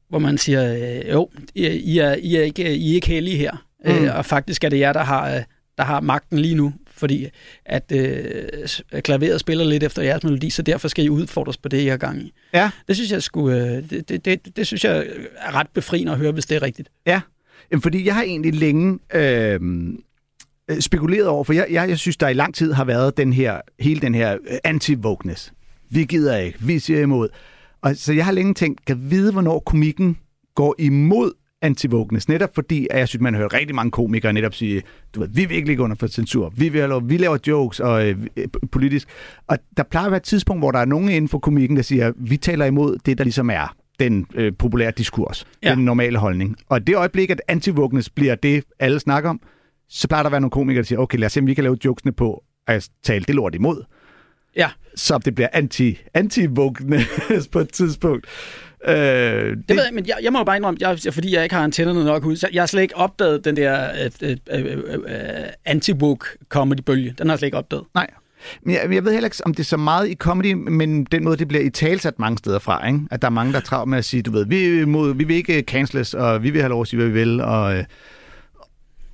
hvor man siger, øh, jo, I, er- I, er, I, er ikke, I er ikke heldige her. Mm. Mm. Øh, og faktisk er det jer, der har, øh, der har magten lige nu, fordi at øh, klaveret spiller lidt efter jeres melodi, så derfor skal I udfordres på det, I har gang i. Ja. Det synes jeg skulle, øh, det, det, det, det synes jeg er ret befriende at høre, hvis det er rigtigt. Ja, Jamen, fordi jeg har egentlig længe øh, øh, spekuleret over, for jeg, jeg, jeg synes, der i lang tid har været den her, hele den her øh, anti-wokeness. Vi gider ikke, vi siger imod. Og så jeg har længe tænkt, kan vide, hvornår komikken går imod anti-wokeness. Netop fordi, at jeg synes, man hørt rigtig mange komikere netop sige, du ved, vi vil ikke ligge under for censur. Vi, vil vi laver jokes og øh, øh, politisk. Og der plejer at være et tidspunkt, hvor der er nogen inden for komikken, der siger, vi taler imod det, der ligesom er den øh, populære diskurs, ja. Den normale holdning. Og det øjeblik, at anti-wokeness bliver det, alle snakker om, så plejer der at være nogle komikere, der siger, okay, lad os se, om vi kan lave jokesene på at tale det lort imod. Ja. Så det bliver anti, anti-wokeness på et tidspunkt. Øh, det, Det ved jeg, men jeg, jeg må jo bare indrømme, jeg, fordi jeg ikke har antennerne nok ud, så jeg har slet ikke opdaget den der øh, øh, øh, øh, anti-woke comedy-bølge. Den har jeg slet ikke opdaget. Nej. Men jeg, jeg ved heller ikke, om det er så meget i comedy, men den måde, det bliver i talsat mange steder fra, ikke? At der er mange, der er travlt med at sige, du ved, vi, imod, vi vil ikke canceles, og vi vil have lov at sige, hvad vi vil, og, øh,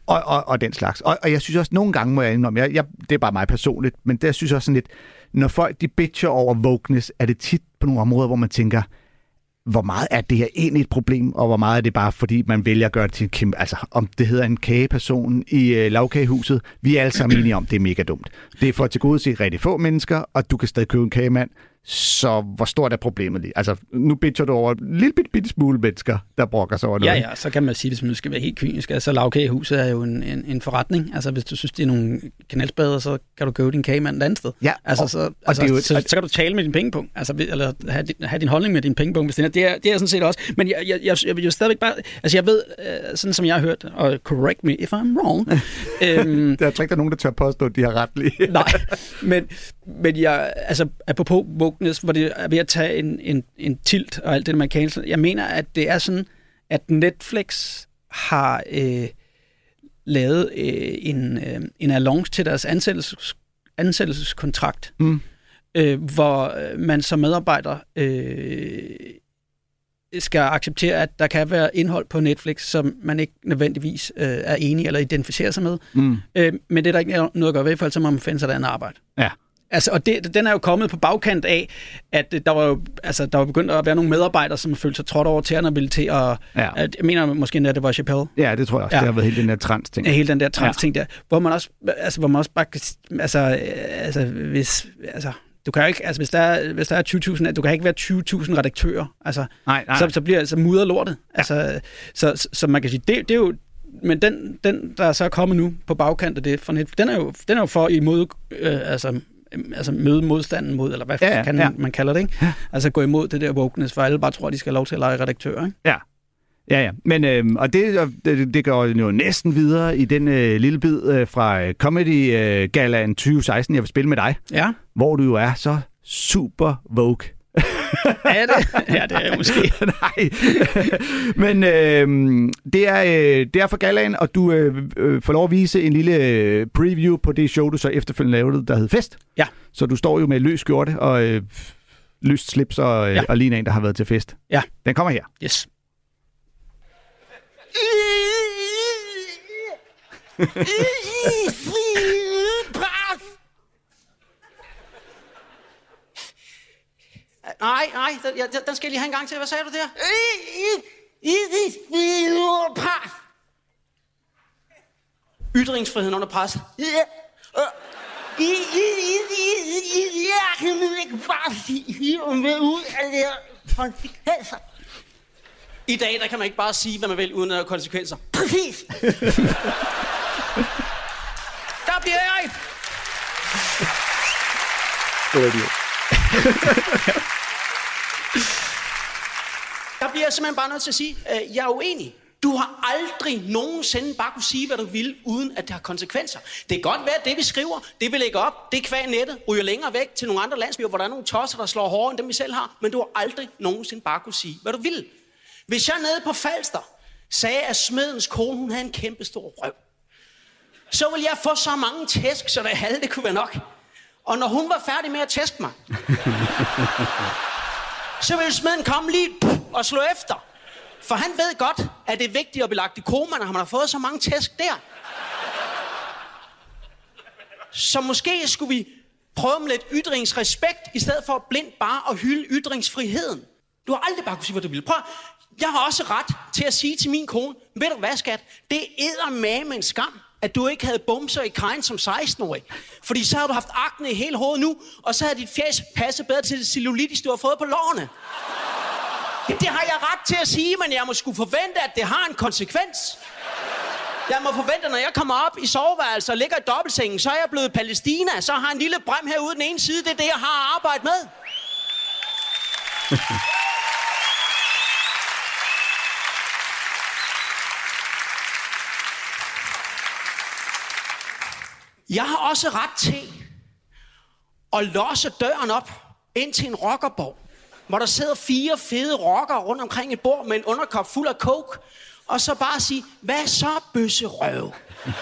og, og, og den slags. Og, og jeg synes også, nogle gange må jeg indrømme, jeg, jeg, det er bare mig personligt, men det jeg synes også sådan lidt, når folk de bitcher over wokeness, er det tit på nogle områder, hvor man tænker, hvor meget er det her egentlig et problem, og hvor meget er det bare, fordi man vælger at gøre det til en kæmpe... Altså, om det hedder en kageperson i øh, lavkagehuset, vi er alle sammen enige om, det er mega dumt. Det er for at tilgodese rigtig få mennesker, og du kan stadig købe en kagemand, så hvor stort er problemet lige? Altså, nu bitcher du over en lille bitte, bitte smule mennesker, der brokker sig over noget. Ja, ja, så kan man sige, hvis man skal være helt kynisk, altså lavkagehuset er jo en, en, en forretning. Altså hvis du synes, det er nogle kanelsbader, så kan du købe din kagemand et andet sted. Ja, altså, og- så, og altså, det er jo- så, så, kan du tale med din pengepunkt, altså, eller have, din- have din holdning med din pengepunkt. Hvis det, er, det, er, det er sådan set også. Men jeg, jeg, jeg, jeg vil jo stadigvæk bare, altså jeg ved, øh, sådan som jeg har hørt, og correct me if I'm wrong, øhm, Der er ikke der er nogen, der tør påstå, at de har ret lige. Nej, men, men jeg, altså, apropos wokeness, hvor det er ved at tage en, en, en tilt og alt det, man cancel. Jeg mener, at det er sådan, at Netflix har øh, lavet øh, en, øh, en annonce til deres ansættelses, ansættelseskontrakt, Mm. øh, hvor øh, man som medarbejder øh, skal acceptere, at der kan være indhold på Netflix, som man ikke nødvendigvis øh, er enig eller identificerer sig med. Mm. Øh, men det er der ikke noget at gøre ved, for ellers så må man finde sig et andet arbejde. Ja. Altså, og det, den er jo kommet på bagkant af, at øh, der var jo altså, der var begyndt at være nogle medarbejdere, som følte sig trådt over tæerne og ville til at... Ja. At, jeg mener måske, at det var Chappelle. Ja, det tror jeg også. Ja. Det har været hele den der trans-ting. Ja, hele den der trans-ting der, hvor man også, altså, hvor man også bare, altså, øh, altså, hvis, altså, du kan jo ikke, altså, hvis der er, hvis der er 20.000, du kan ikke være 20.000 redaktører, altså, Nej, nej. så, så bliver altså mudder lortet. Ja. Altså, så, så, så, man kan sige, det, det er jo, men den, den, der er så kommet nu på bagkant af det, for net, den, er jo, den er jo for imod, øh, altså, altså møde modstanden mod, eller hvad Ja, kan ja. man, kalder det, ikke? Ja. Altså gå imod det der wokeness, for alle bare tror, at de skal have lov til at lege redaktører, ikke? Ja. Ja, ja. Men, øhm, og det, det, det går jo næsten videre i den øh, lille bid øh, fra øh, Comedy øh, Galaen 2016, jeg vil spille med dig, Ja. hvor du jo er så super vogue. Er det? ja, det er jeg måske. Nej. Men øh, det, er, øh, det er fra Galaen, og du øh, øh, får lov at vise en lille øh, preview på det show, du så efterfølgende lavede, der hed Fest. Ja. Så du står jo med løs skjorte og øh, lyst slips og, øh, ja. Ja. og ligner en, der har været til fest. Ja. Den kommer her. Yes. Nej, nej, den, ja, den skal jeg lige have en gang til. Hvad sagde du der? Ytringsfriheden under pres. Jeg kan ikke bare sige, med ud af det her konsekvenser. I dag, der kan man ikke bare sige, hvad man vil, uden at have konsekvenser. Præcis. Der bliver jeg! Der bliver jeg simpelthen bare nødt til at sige, at jeg er uenig. Du har aldrig nogensinde bare kunne sige, hvad du vil, uden at det har konsekvenser. Det kan godt være, at det vi skriver, det vi lægger op, det kvæg nettet, ryger længere væk til nogle andre landsbyer, hvor der er nogle tosser, der slår hårdere end dem, vi selv har. Men du har aldrig nogensinde bare kunne sige, hvad du vil. Hvis jeg nede på Falster sagde, at smedens kone, hun havde en kæmpe stor røv, så ville jeg få så mange tæsk, så det halve det kunne være nok. Og når hun var færdig med at tæske mig, så ville smeden komme lige og slå efter. For han ved godt, at det er vigtigt at blive lagt i koma, når man har fået så mange tæsk der. Så måske skulle vi prøve med lidt ytringsrespekt, i stedet for blindt bare at hylde ytringsfriheden. Du har aldrig bare kunne sige, hvad du vil. Prøv, jeg har også ret til at sige til min kone, ved du hvad, skat, det er med en skam, at du ikke havde bumser i kajen som 16-årig. Fordi så havde du haft akne i hele hovedet nu, og så havde dit fjæs passet bedre til det cellulitis, du har fået på lårene. Ja, det har jeg ret til at sige, men jeg må skulle forvente, at det har en konsekvens. Jeg må forvente, når jeg kommer op i soveværelset og ligger i dobbeltsengen, så er jeg blevet Palæstina, så har en lille brem herude den ene side. Det er det, jeg har at arbejde med. Jeg har også ret til at låse døren op ind til en rockerborg, hvor der sidder fire fede rockere rundt omkring et bord med en underkop fuld af coke, og så bare sige, hvad så, bøsserøv?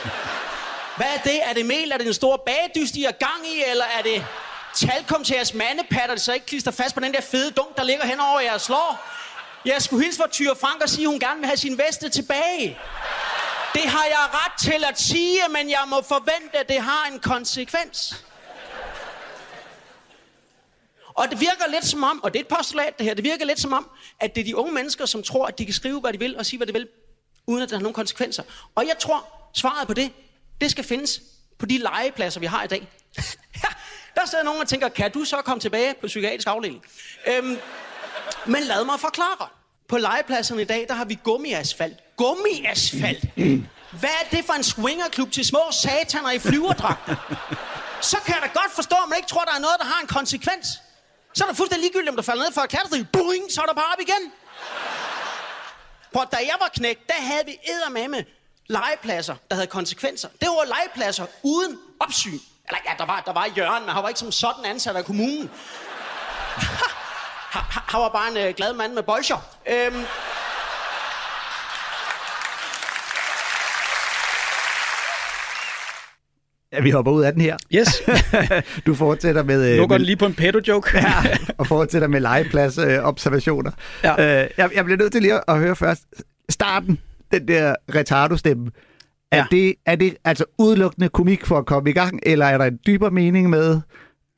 Hvad er det? Er det mel? Er det en stor bagdyst, I er gang i? Eller er det talkum til jeres mandepatter, der så ikke klister fast på den der fede dunk, der ligger hen over jeres slår? Jeg skulle hilse fra Tyre Frank og sige, at hun gerne vil have sin veste tilbage. Det har jeg ret til at sige, men jeg må forvente, at det har en konsekvens. Og det virker lidt som om, og det er et postulat det her, det virker lidt som om, at det er de unge mennesker, som tror, at de kan skrive, hvad de vil, og sige, hvad de vil, uden at det har nogen konsekvenser. Og jeg tror, svaret på det, det skal findes på de legepladser, vi har i dag. Der sidder nogen og tænker, kan du så komme tilbage på psykiatrisk afdeling? Øhm, men lad mig forklare. På legepladserne i dag, der har vi gummiasfalt. Gummiasfalt? Hvad er det for en swingerklub til små sataner i flyverdragter? Så kan jeg da godt forstå, at man ikke tror, der er noget, der har en konsekvens. Så er det fuldstændig ligegyldigt, om du falder ned fra et. Boing, så er der bare op igen. Prøv, da jeg var knægt, der havde vi eddermame legepladser, der havde konsekvenser. Det var legepladser uden opsyn. Eller ja, der var, der var Jørgen, men han var ikke som sådan ansat af kommunen. Han var bare en øh, glad mand med bolcher. Øhm, Ja, vi hopper ud af den her. Yes. du fortsætter med... øh, Nu går med, den lige på en pedo-joke. ja, og fortsætter med legeplads-observationer. Øh, observationer. Ja. øh, jeg, jeg bliver nødt til lige at, at høre først. Starten, den der retardo-stemme. Er, Ja. det, er det altså udelukkende komik for at komme i gang, eller er der en dybere mening med,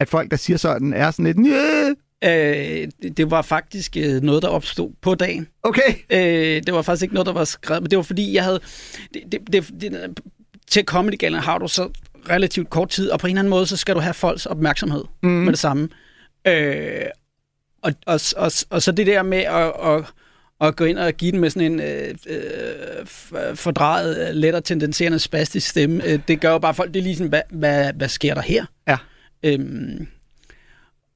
at folk, der siger sådan, er sådan lidt... Nye. Øh, det, det var faktisk øh, noget, der opstod på dagen. Okay. Øh, det var faktisk ikke noget, der var skrevet, men det var fordi, jeg havde... Det, det, det, det, til Comedy Gala har du så relativt kort tid, og på en eller anden måde, så skal du have folks opmærksomhed mm. med det samme. Øh, og, og, og, og så det der med at, at, at gå ind og give den med sådan en øh, øh, fordrejet, let og tendenserende spastisk stemme, øh, det gør jo bare folk, det er ligesom, hvad, hvad, hvad sker der her? Ja. Øhm,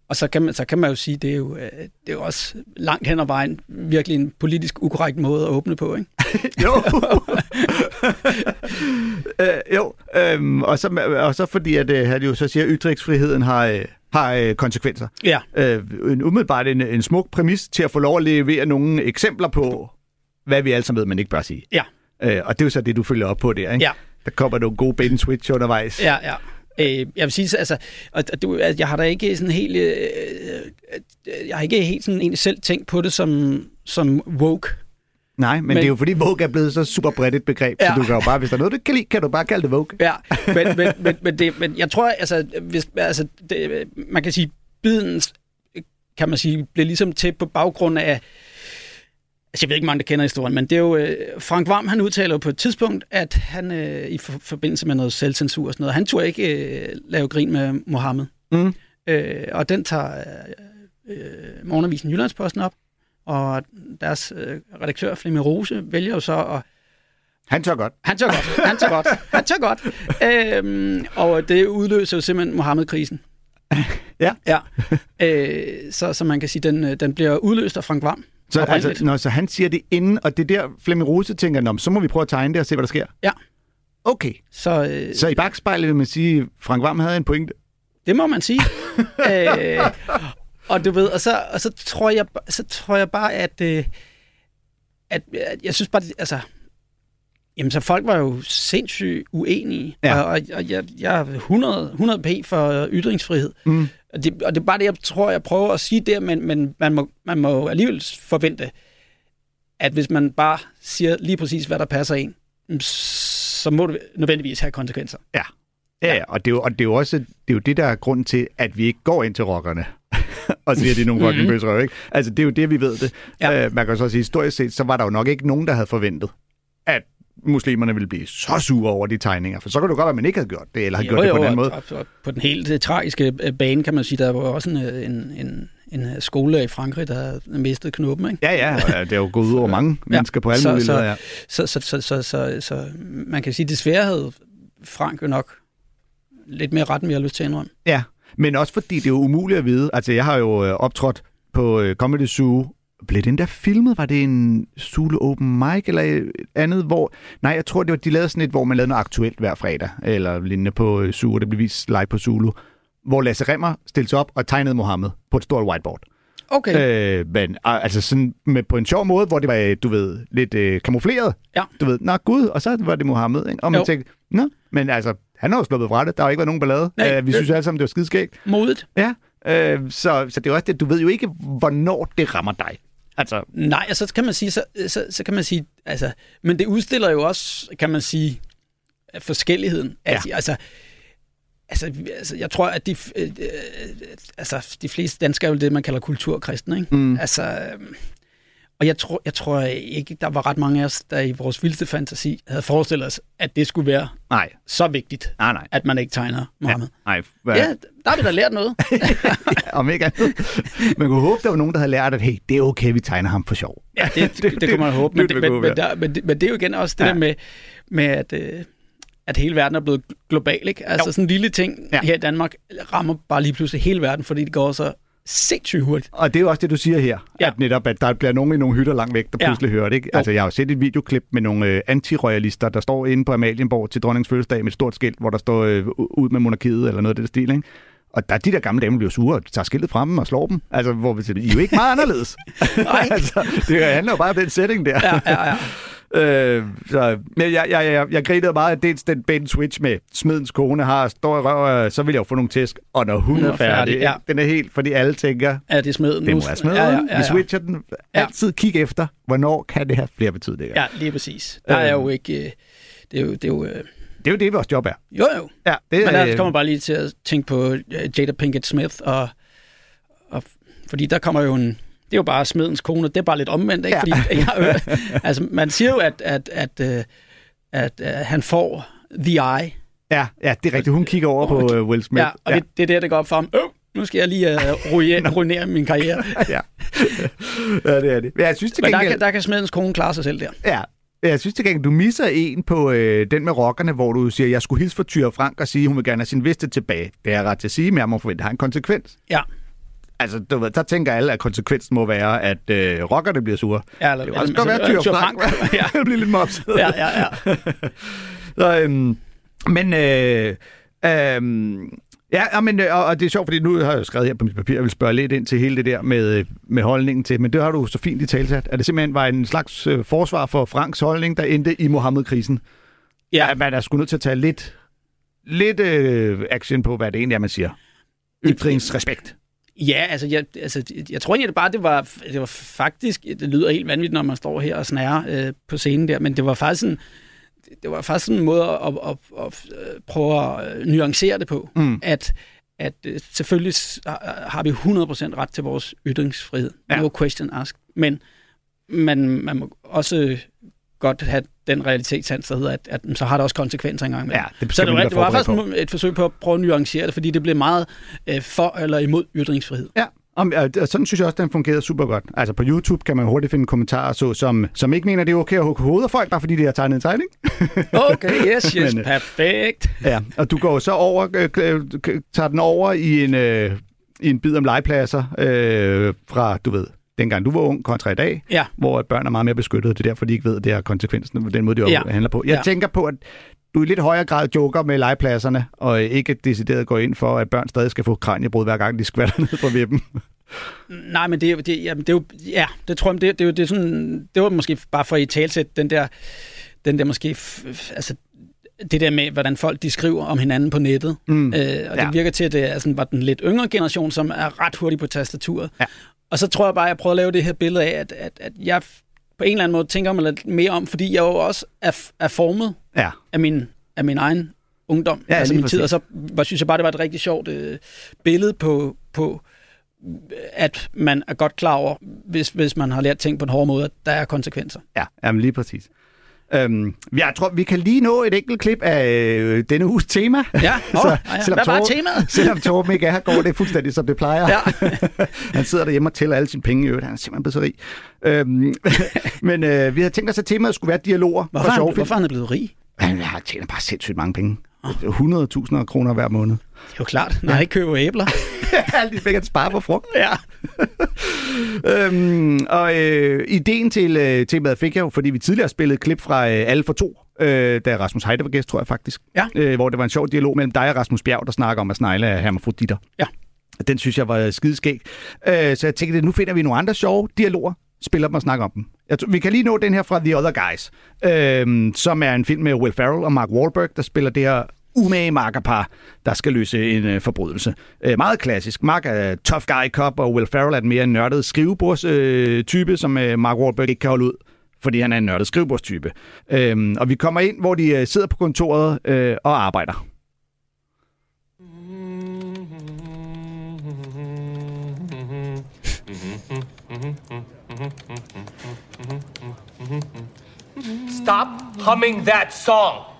og så kan, man, så kan man jo sige, det er jo, øh, det er jo også langt hen ad vejen virkelig en politisk ukorrekt måde at åbne på, ikke? jo. øh, jo, øhm, og, så, og så fordi, at øh, han jo så siger, at ytringsfriheden har, øh, har øh, konsekvenser. Ja. Øh, en, umiddelbart en, en smuk præmis til at få lov at levere nogle eksempler på, hvad vi alle sammen ved, man ikke bør sige. Ja. Øh, og det er jo så det, du følger op på der, ikke? Ja. Der kommer nogle gode bait switch undervejs. Ja, ja. Øh, jeg vil sige, altså, og, og du, at jeg har da ikke sådan helt, øh, øh, jeg har ikke helt sådan egentlig selv tænkt på det som, som woke. Nej, men, men det er jo fordi Vogue er blevet så super bredt et begreb, ja. så du kan jo bare, hvis der er noget, du kan lide, kan du bare kalde det Vogue. Ja, men, men, men, men, det, men jeg tror, altså, hvis, altså det, man kan sige, bidens, kan man sige, bliver ligesom til på baggrund af, Altså, jeg ved ikke, mange der kender historien, men det er jo... Øh, Frank Varm, han udtaler jo på et tidspunkt, at han øh, i for, forbindelse med noget selvcensur og sådan noget, han turde ikke øh, lave grin med Mohammed. Mm. Øh, og den tager øh, Morgenavisen Jyllandsposten op, og deres øh, redaktør, Flemming Rose, vælger jo så at... Han tør godt. Han tør godt. Han tør godt. Han tør godt. Øhm, og det udløser jo simpelthen Mohammed-krisen. Ja. Ja. Øh, så, så man kan sige, den, den bliver udløst af Frank Varm. Så, altså, når, så han siger det inden, og det er der Flemming Rose tænker, så må vi prøve at tegne det og se, hvad der sker. Ja. Okay. Så, øh, Så i bagspejlet vil man sige, at Frank Varm havde en pointe. Det må man sige. øh, og du ved, og så, og så tror jeg, så tror jeg bare, at, øh, at, at jeg synes bare, altså, jamen så folk var jo sindssygt uenige, Ja. og, og, og jeg, jeg er 100, 100 p for ytringsfrihed. Mm. Og det, og det er bare det, jeg tror, jeg prøver at sige der, men, men man, må, man må alligevel forvente, at hvis man bare siger lige præcis, hvad der passer en, så må det nødvendigvis have konsekvenser. Ja. Ja, ja. Og, det er jo, og det er jo også det, er jo det, der er grunden til, at vi ikke går ind til rockerne og siger, at de er nogle fucking Mhm. bøsrøv, ikke? Altså, det er jo det, vi ved det. Ja. Uh, man kan så sige, historisk set, så var der jo nok ikke nogen, der havde forventet, at muslimerne ville blive så sure over de tegninger. For så kunne det godt være, at man ikke havde gjort det, eller havde gjort det på en anden måde. Og, og på den helt øh, tragiske øh, bane, kan man sige, der var også en, øh, en, en, en øh, skole i Frankrig, der havde mistet knuppen, ikke? Ja, ja, det er jo gået ud over mange mennesker på alle så, mulige så, leder, ja. så, så, så, så, så, så, man kan sige, desværre havde Frank jo nok lidt mere ret, end vi har lyst til at indrømme. Ja, men også fordi det er jo umuligt at vide. Altså, jeg har jo øh, optrådt på øh, Comedy Zoo. Blev den der filmet? Var det en Zulu Open Mic eller øh, andet? Hvor... Nej, jeg tror, det var, de lavede sådan et, hvor man lavede noget aktuelt hver fredag, eller lignende på Zulu, Zoo, det blev vist live på Zulu, hvor Lasse Remmer stillede sig op og tegnede Mohammed på et stort whiteboard. Okay. Øh, men ah, altså sådan med, på en sjov måde, hvor det var, øh, du ved, lidt øh, kamufleret. Ja. Du ved, nå gud, og så var det Mohammed, ikke? Og man Jo. tænkte, nå, men altså, han har jo sluppet fra det. Der har jo ikke været nogen ballade. Nej, øh, vi det- synes alle sammen, det var skideskægt. Modigt. Ja, øh, så, så det er også det, du ved jo ikke, hvornår det rammer dig. Altså, Nej, og så kan man sige, så, så, så kan man sige, altså, men det udstiller jo også, kan man sige, forskelligheden. Ja. Altså, altså, altså, altså, jeg tror, at de, øh, øh, altså, de fleste danskere er jo det, man kalder kulturkristne, ikke? Mm. Altså, øh, og jeg tror, jeg tror ikke, der var ret mange af os, der i vores vildeste fantasi havde forestillet os, at det skulle være nej, så vigtigt, nej, nej. at man ikke tegner Mohammed. nej hvad, Ja, der har vi da lært noget. om ikke andet. Man kunne håbe, der var nogen, der havde lært, at hey, det er okay, vi tegner ham for sjov. Ja, det, det, det, det kunne man håbe. Men, det men, men, der, men, det, men det er jo igen også det Ja. ja. der med, med at, øh, at hele verden er blevet global. Ikke? Altså Jo. sådan en lille ting Ja. her i Danmark rammer bare lige pludselig hele verden, fordi det går så sindssygt hurtigt. Og det er jo også det, du siger her, ja. Ja. at netop, at der bliver nogen i nogle hytter langt væk, der Ja. pludselig hører det. Ikke? Jo. Altså, jeg har jo set et videoklip med nogle øh, antiroyalister, der står inde på Amalienborg til dronningens fødselsdag med et stort skilt, hvor der står øh, ud med monarkiet eller noget af det stil, ikke? Og der, de der gamle damer bliver sure og tager skiltet frem og slår dem. Altså, hvor vi siger, I er jo ikke meget anderledes. altså, det handler jo bare om den setting der. Ja, ja, ja. Øh, så, men jeg, jeg, jeg, jeg grinede meget af dels den Ben Switch med smedens kone har står i røv, øh, så vil jeg jo få nogle tæsk. Og når hun, Hun er færdig, færdig, ja. den er helt, fordi alle tænker, Ja, det er smeden. det må være smeden. Ja, ja, ja, Vi ja. switcher den. Altid kig efter, hvornår kan det have flere betydninger. Ja, lige præcis. Der er jo ikke... øh, Det er jo... Det er jo øh, Det er jo det, vores job er. Jo, jo. Ja, det Men er, der kommer bare lige til at tænke på øh, Jada Pinkett Smith, og, og fordi der kommer jo en... Det er jo bare smedens kone, det er bare lidt omvendt, ikke? Ja. Fordi, jeg, altså, man siger jo, at, at, at, at, at, at han får the eye. Ja, ja, det er rigtigt. Hun kigger over på uh, Will Smith. Ja, og Det, det er der, det går op for ham. Øh, nu skal jeg lige uh, ruinere, ruinere min karriere. ja. ja, det er det. Men jeg synes til Men der gengæld... kan, der kan smedens kone klare sig selv der. Ja, jeg synes til gengæld, du misser en på øh, den med rockerne, hvor du siger, jeg skulle hilse for Tyre Frank og sige, hun vil gerne have sin veste tilbage. Det er ret til at sige, men jeg må forvente, at har en konsekvens. Ja. Altså, du ved, der tænker alle, at konsekvensen må være, at øh, rockerne bliver sure. Ja, eller, det kan også godt være, Tyre Frank, Frank. ja. bliver lidt mopset. Ja, ja, ja. Så, øhm, men, øh, øhm, ja, men, øh, og, og det er sjovt, fordi nu har jeg skrevet her på mit papir, jeg vil spørge lidt ind til hele det der med, med holdningen til, men det har du så fint i talsat. Er det simpelthen var en slags øh, forsvar for Franks holdning, der endte i Mohammed-krisen? Ja. At man er sgu nødt til at tage lidt, lidt øh, action på, hvad det egentlig er, man siger. Ytringsrespekt. Ja, altså jeg, altså, jeg tror egentlig det bare, det var, det var faktisk, det lyder helt vanvittigt, når man står her og snærer øh, på scenen der, men det var faktisk sådan, det var faktisk sådan en måde at, at, at, at prøve at nuancere det på, mm. at, at øh, selvfølgelig har vi 100% ret til vores ytringsfrihed. Ja. No question asked. Men man, man må også godt have den realitetssans, der hedder, at, at så har det også konsekvenser engang med. Ja, det så det var, det var faktisk et forsøg på at prøve at nuancere det, fordi det blev meget øh, for eller imod ytringsfrihed. Ja, og, og sådan synes jeg også, den fungerede super godt. Altså på YouTube kan man hurtigt finde kommentarer, så, som, som ikke mener, det er okay at hugge hovedet af folk, bare fordi de har tegnet en tegning. okay, yes, yes, Men, perfekt. Ja, og du går så over, øh, tager den over i en, øh, i en bid om legepladser øh, fra, du ved, dengang du var ung kontra i dag, ja. hvor børn er meget mere beskyttet. Det er derfor, de ikke ved, at det er konsekvensen, den måde, de ja. handler på. Jeg ja. tænker på, at du i lidt højere grad joker med legepladserne, og ikke decideret går ind for, at børn stadig skal få kranjebrud, hver gang de skvatter ned fra vippen. Nej, men det, det, jamen, det er jo, ja, det tror jeg, det, det, det, er sådan, det var måske bare for at i talsæt den der, den der måske, altså, det der med, hvordan folk de skriver om hinanden på nettet. Mm. Øh, og ja. det virker til, at det er sådan, var den lidt yngre generation, som er ret hurtig på tastaturet. Ja. Og så tror jeg bare, at jeg prøver at lave det her billede af, at, at, at jeg på en eller anden måde tænker mig lidt mere om, fordi jeg jo også er, er formet ja. af, min, af min egen ungdom, ja, altså min tid. Og så var, synes jeg bare, det var et rigtig sjovt øh, billede på, på, at man er godt klar over, hvis, hvis man har lært ting på en hård måde, at der er konsekvenser. Ja, jamen lige præcis. Øhm, jeg tror, vi kan lige nå et enkelt klip af øh, denne uges tema. Ja, oh, så, ja. hvad var Torben, temaet? selvom Torben ikke er her, går det fuldstændig, som det plejer. Ja. han sidder derhjemme og tæller alle sine penge i øvrigt. Han er simpelthen blevet så rig. Øhm, men øh, vi havde tænkt os, at temaet skulle være dialoger. Hvorfor, han, hvorfor han er blevet rig? Han har tjener bare sindssygt mange penge. 100.000 kroner hver måned. Det er jo klart, når ja. jeg ikke køber æbler. Alle de penge, han sparer på frugt. Ja. øhm, og øh, ideen til øh, temaet fik jeg jo, fordi vi tidligere spillede et klip fra øh, Alle for to, øh, da Rasmus Heide var gæst, tror jeg faktisk. Ja. Øh, hvor det var en sjov dialog mellem dig og Rasmus Bjerg, der snakker om at snegle af hermafroditter. Ja. Den synes jeg var skideskæg. Øh, så jeg tænkte, nu finder vi nogle andre sjove dialoger, spiller dem og snakker om dem. Jeg tror, vi kan lige nå den her fra The Other Guys, øh, som er en film med Will Ferrell og Mark Wahlberg, der spiller det her umage makkerpar, der skal løse en øh, forbrydelse. Øh, meget klassisk. Mark er tough guy cop, og Will Ferrell er den mere nørdede skrivebordstype, øh, som øh, Mark Wahlberg ikke kan holde ud fordi han er en nørdet skrivebordstype. Øh, og vi kommer ind, hvor de øh, sidder på kontoret øh, og arbejder. Stop humming that song.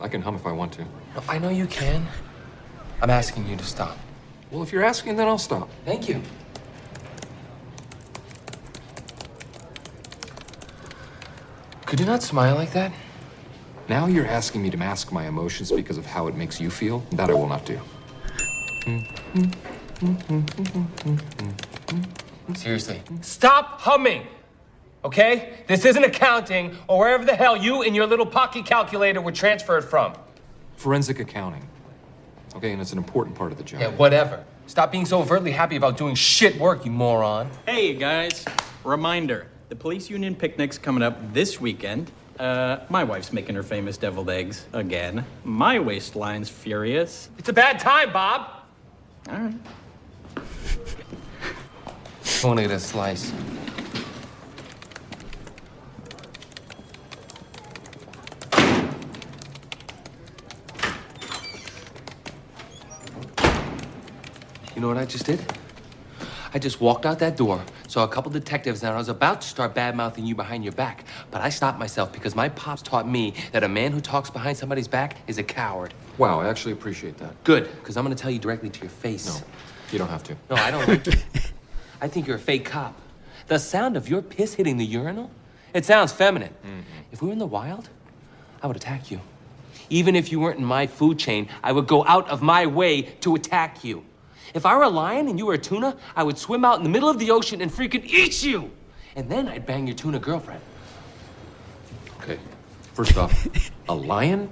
I can hum if I want to. I know you can. I'm asking you to stop. Well, if you're asking, then I'll stop. Thank you. Could you not smile like that? Now you're asking me to mask my emotions because of how it makes you feel. That I will not do. Seriously, stop humming! Okay? This isn't accounting or wherever the hell you and your little pocket calculator were transferred from. Forensic accounting. Okay, and it's an important part of the job. Yeah, whatever. Stop being so overtly happy about doing shit work, you moron. Hey, guys. Reminder the police union picnic's coming up this weekend. Uh, my wife's making her famous deviled eggs again. My waistline's furious. It's a bad time, Bob. All right. I want to get a slice. You know what I just did? I just walked out that door, saw a couple detectives, and I was about to start bad mouthing you behind your back. But I stopped myself because my pops taught me that a man who talks behind somebody's back is a coward. Wow, I actually appreciate that. Good, because I'm going to tell you directly to your face. No, you don't have to. No, I don't like. I think you're a fake cop. The sound of your piss hitting the urinal, it sounds feminine. Mm-hmm. If we were in the wild, I would attack you. Even if you weren't in my food chain, I would go out of my way to attack you. If I were a lion and you were a tuna, I would swim out in the middle of the ocean and freaking eat you. And then I'd bang your tuna girlfriend. Okay, first off, a lion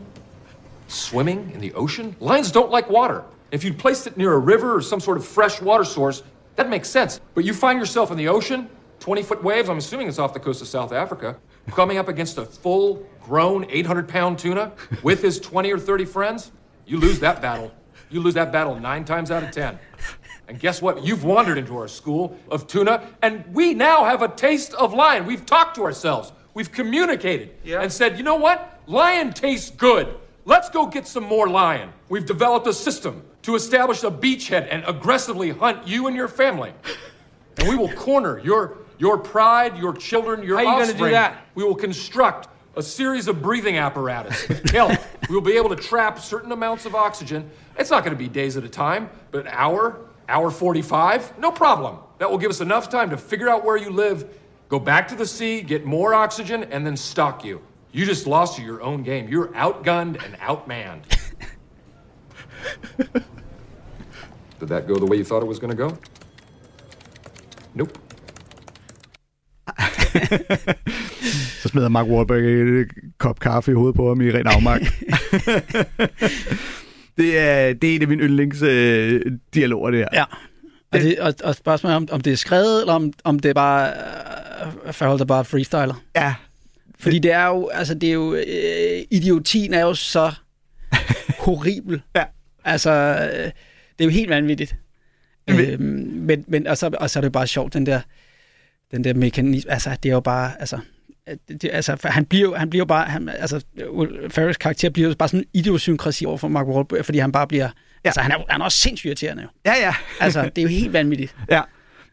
swimming in the ocean? Lions don't like water. If you'd placed it near a river or some sort of fresh water source, that makes sense. But you find yourself in the ocean, 20 foot waves, I'm assuming it's off the coast of South Africa, coming up against a full grown 800 pound tuna with his 20 or 30 friends, you lose that battle. You lose that battle nine times out of 10. And guess what? You've wandered into our school of tuna, and we now have a taste of lion. We've talked to ourselves, we've communicated, and said, you know what? Lion tastes good. Let's go get some more lion. We've developed a system to establish a beachhead and aggressively hunt you and your family. And we will corner your your pride, your children, your How you gonna do that? We will construct a series of breathing apparatus with kelp. we will be able to trap certain amounts of oxygen. It's not going to be days at a time, but an hour, hour 45, no problem. That will give us enough time to figure out where you live, go back to the sea, get more oxygen, and then stalk you. You just lost your own game. You're outgunned and outmanned. Did that go the way you thought it was going to go? Nope. Så smider Mark Wahlberg et kop kaffe i hovedet på ham i ren afmagt. det, er, det er en af mine yndlingsdialoger, det her. Ja. Og, det, og, og spørgsmålet er, om, om det er skrevet, eller om, om det er bare øh, forhold, der bare freestyler. Ja. Fordi det er jo, altså det er jo, øh, idiotien er jo så horribel. Ja. Altså, øh, det er jo helt vanvittigt. Øh, men, men og, så, og så er det jo bare sjovt, den der, den der mekanisme, altså det er jo bare, altså, det, altså han bliver han bliver bare, han, altså Ferrells karakter bliver jo bare sådan en idiosynkrasi over for Mark Wahlberg, fordi han bare bliver, ja. altså han er, han er også sindssygt irriterende jo. Ja, ja. Altså, det er jo helt vanvittigt. Ja,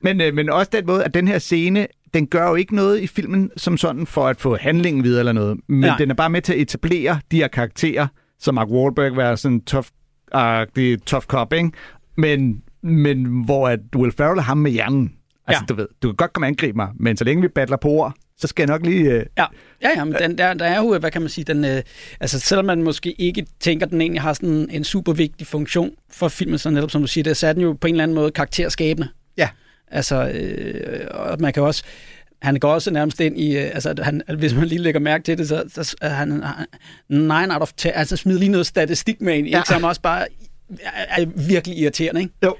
men, øh, men også den måde, at den her scene, den gør jo ikke noget i filmen som sådan for at få handlingen videre eller noget, men Nej. den er bare med til at etablere de her karakterer, som Mark Wahlberg var sådan en tough, uh, tough cop, ikke? Men, men hvor at Will Ferrell er ham med hjernen. Altså, ja. du ved, du kan godt komme og angribe mig, men så længe vi battler på ord, så skal jeg nok lige... Øh... Ja, ja, ja men den, der, der er jo, hvad kan man sige, den, øh, altså selvom man måske ikke tænker, at den egentlig har sådan en super vigtig funktion for filmen, så netop som du siger, det, så er den jo på en eller anden måde karakterskabende. Ja. Altså, øh, og man kan også, han går også nærmest ind i, øh, altså han, hvis man lige lægger mærke til det, så, så er han, han 9 out of 10, altså smider lige noget statistik med ind. Ja. ikke, som også bare er, er virkelig irriterende, ikke? Jo.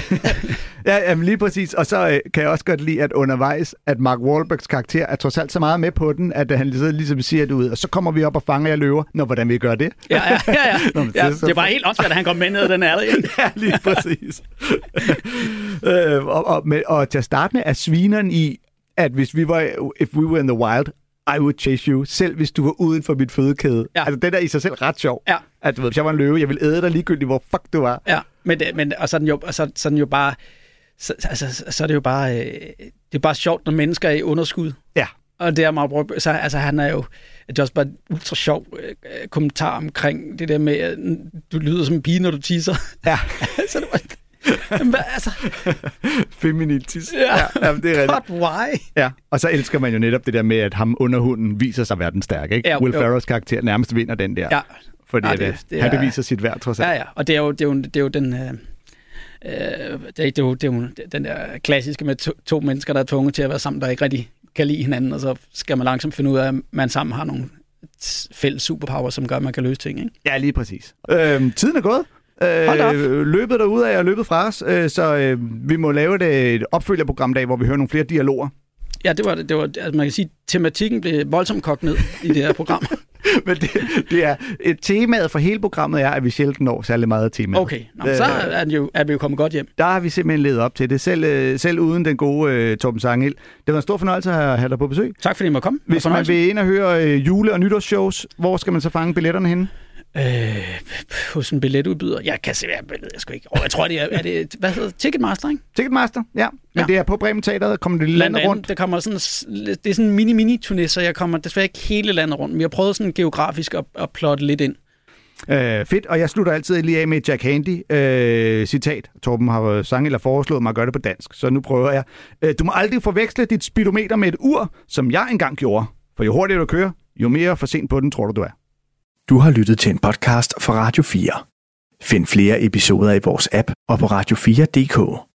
ja, jamen lige præcis. Og så øh, kan jeg også godt lide, at undervejs, at Mark Wahlbergs karakter er trods alt så meget med på den, at han ligesom, siger det ud, og så kommer vi op og fanger jer løver. Nå, hvordan vi gør det? Ja, ja, ja. ja. Nå, ja så- det er bare helt åndssvagt, at han kom med ned den ikke? ja, lige præcis. øh, og, og, med, og til at starte med er svineren i, at hvis vi var, if we were in the wild, I would chase you, selv hvis du var uden for mit fødekæde. Ja. Altså, det der er i sig selv ret sjov. Ja. At du ved, hvis jeg var en løve, jeg ville æde dig ligegyldigt, hvor fuck du var. Ja, men, men og så den jo, og så, så den jo bare, så, altså, så er det jo bare, øh, det er bare sjovt, når mennesker er i underskud. Ja. Og det er meget brugt, så altså han er jo, det er også bare ultra sjov øh, kommentar omkring det der med, at du lyder som en pige, når du tisser. Ja. så det var, Jamen, altså, Feminitis. Ja. ja jamen, det er rigtigt. but why? Ja, og så elsker man jo netop det der med, at ham under hunden viser sig verden stærk, ikke? Ja, Will. Ferrells karakter nærmest vinder den der. Ja. Fordi Ja, det- øh, det han er- beviser sit værd, trods alt. Ja, ja, og det er jo, det er jo, det er jo den... Øh, øh, det, er, det, er jo, det er jo den der klassiske med to, to mennesker, der er tvunget til at være sammen, der ikke rigtig kan lide hinanden, og så skal man langsomt finde ud af, at man sammen har nogle fælles superpower, som gør, at man kan løse ting, ikke? Ja, lige præcis. Øhm, tiden er gået. Øh, løbet derude af er løbet fra os, øh, så øh, vi må lave et, et opfølgerprogram dag, hvor vi hører nogle flere dialoger. Ja, det var det. det var, altså man kan sige, tematikken blev voldsomt kogt ned i det her program. Men det, det er, et temaet for hele programmet er, at vi sjældent når særlig meget af temaet. Okay, Nå, men så er, jo, er vi jo kommet godt hjem. Der har vi simpelthen levet op til det, selv, øh, selv uden den gode øh, Torben Sangel. Det var en stor fornøjelse at have, have dig på besøg. Tak fordi I måtte komme. Hvis man vil ind og høre øh, jule- og nytårsshows, hvor skal man så fange billetterne henne? Øh, hos en billetudbyder. Jeg kan se, jeg ved jeg sgu ikke. Oh, jeg tror, det er, er det, hvad hedder? Ticketmaster, ikke? Ticketmaster, ja. Men ja. det er på Bremen Teateret, kommer det landet rundt. det kommer sådan, det er sådan en mini-mini-turné, så jeg kommer desværre ikke hele landet rundt. Men jeg har prøvet sådan geografisk at, at plotte lidt ind. Øh, fedt, og jeg slutter altid lige af med Jack Handy øh, citat. Torben har øh, sang eller foreslået mig at gøre det på dansk, så nu prøver jeg. Øh, du må aldrig forveksle dit speedometer med et ur, som jeg engang gjorde. For jo hurtigere du kører, jo mere for sent på den tror du, du er. Du har lyttet til en podcast fra Radio 4. Find flere episoder i vores app og på radio4.dk.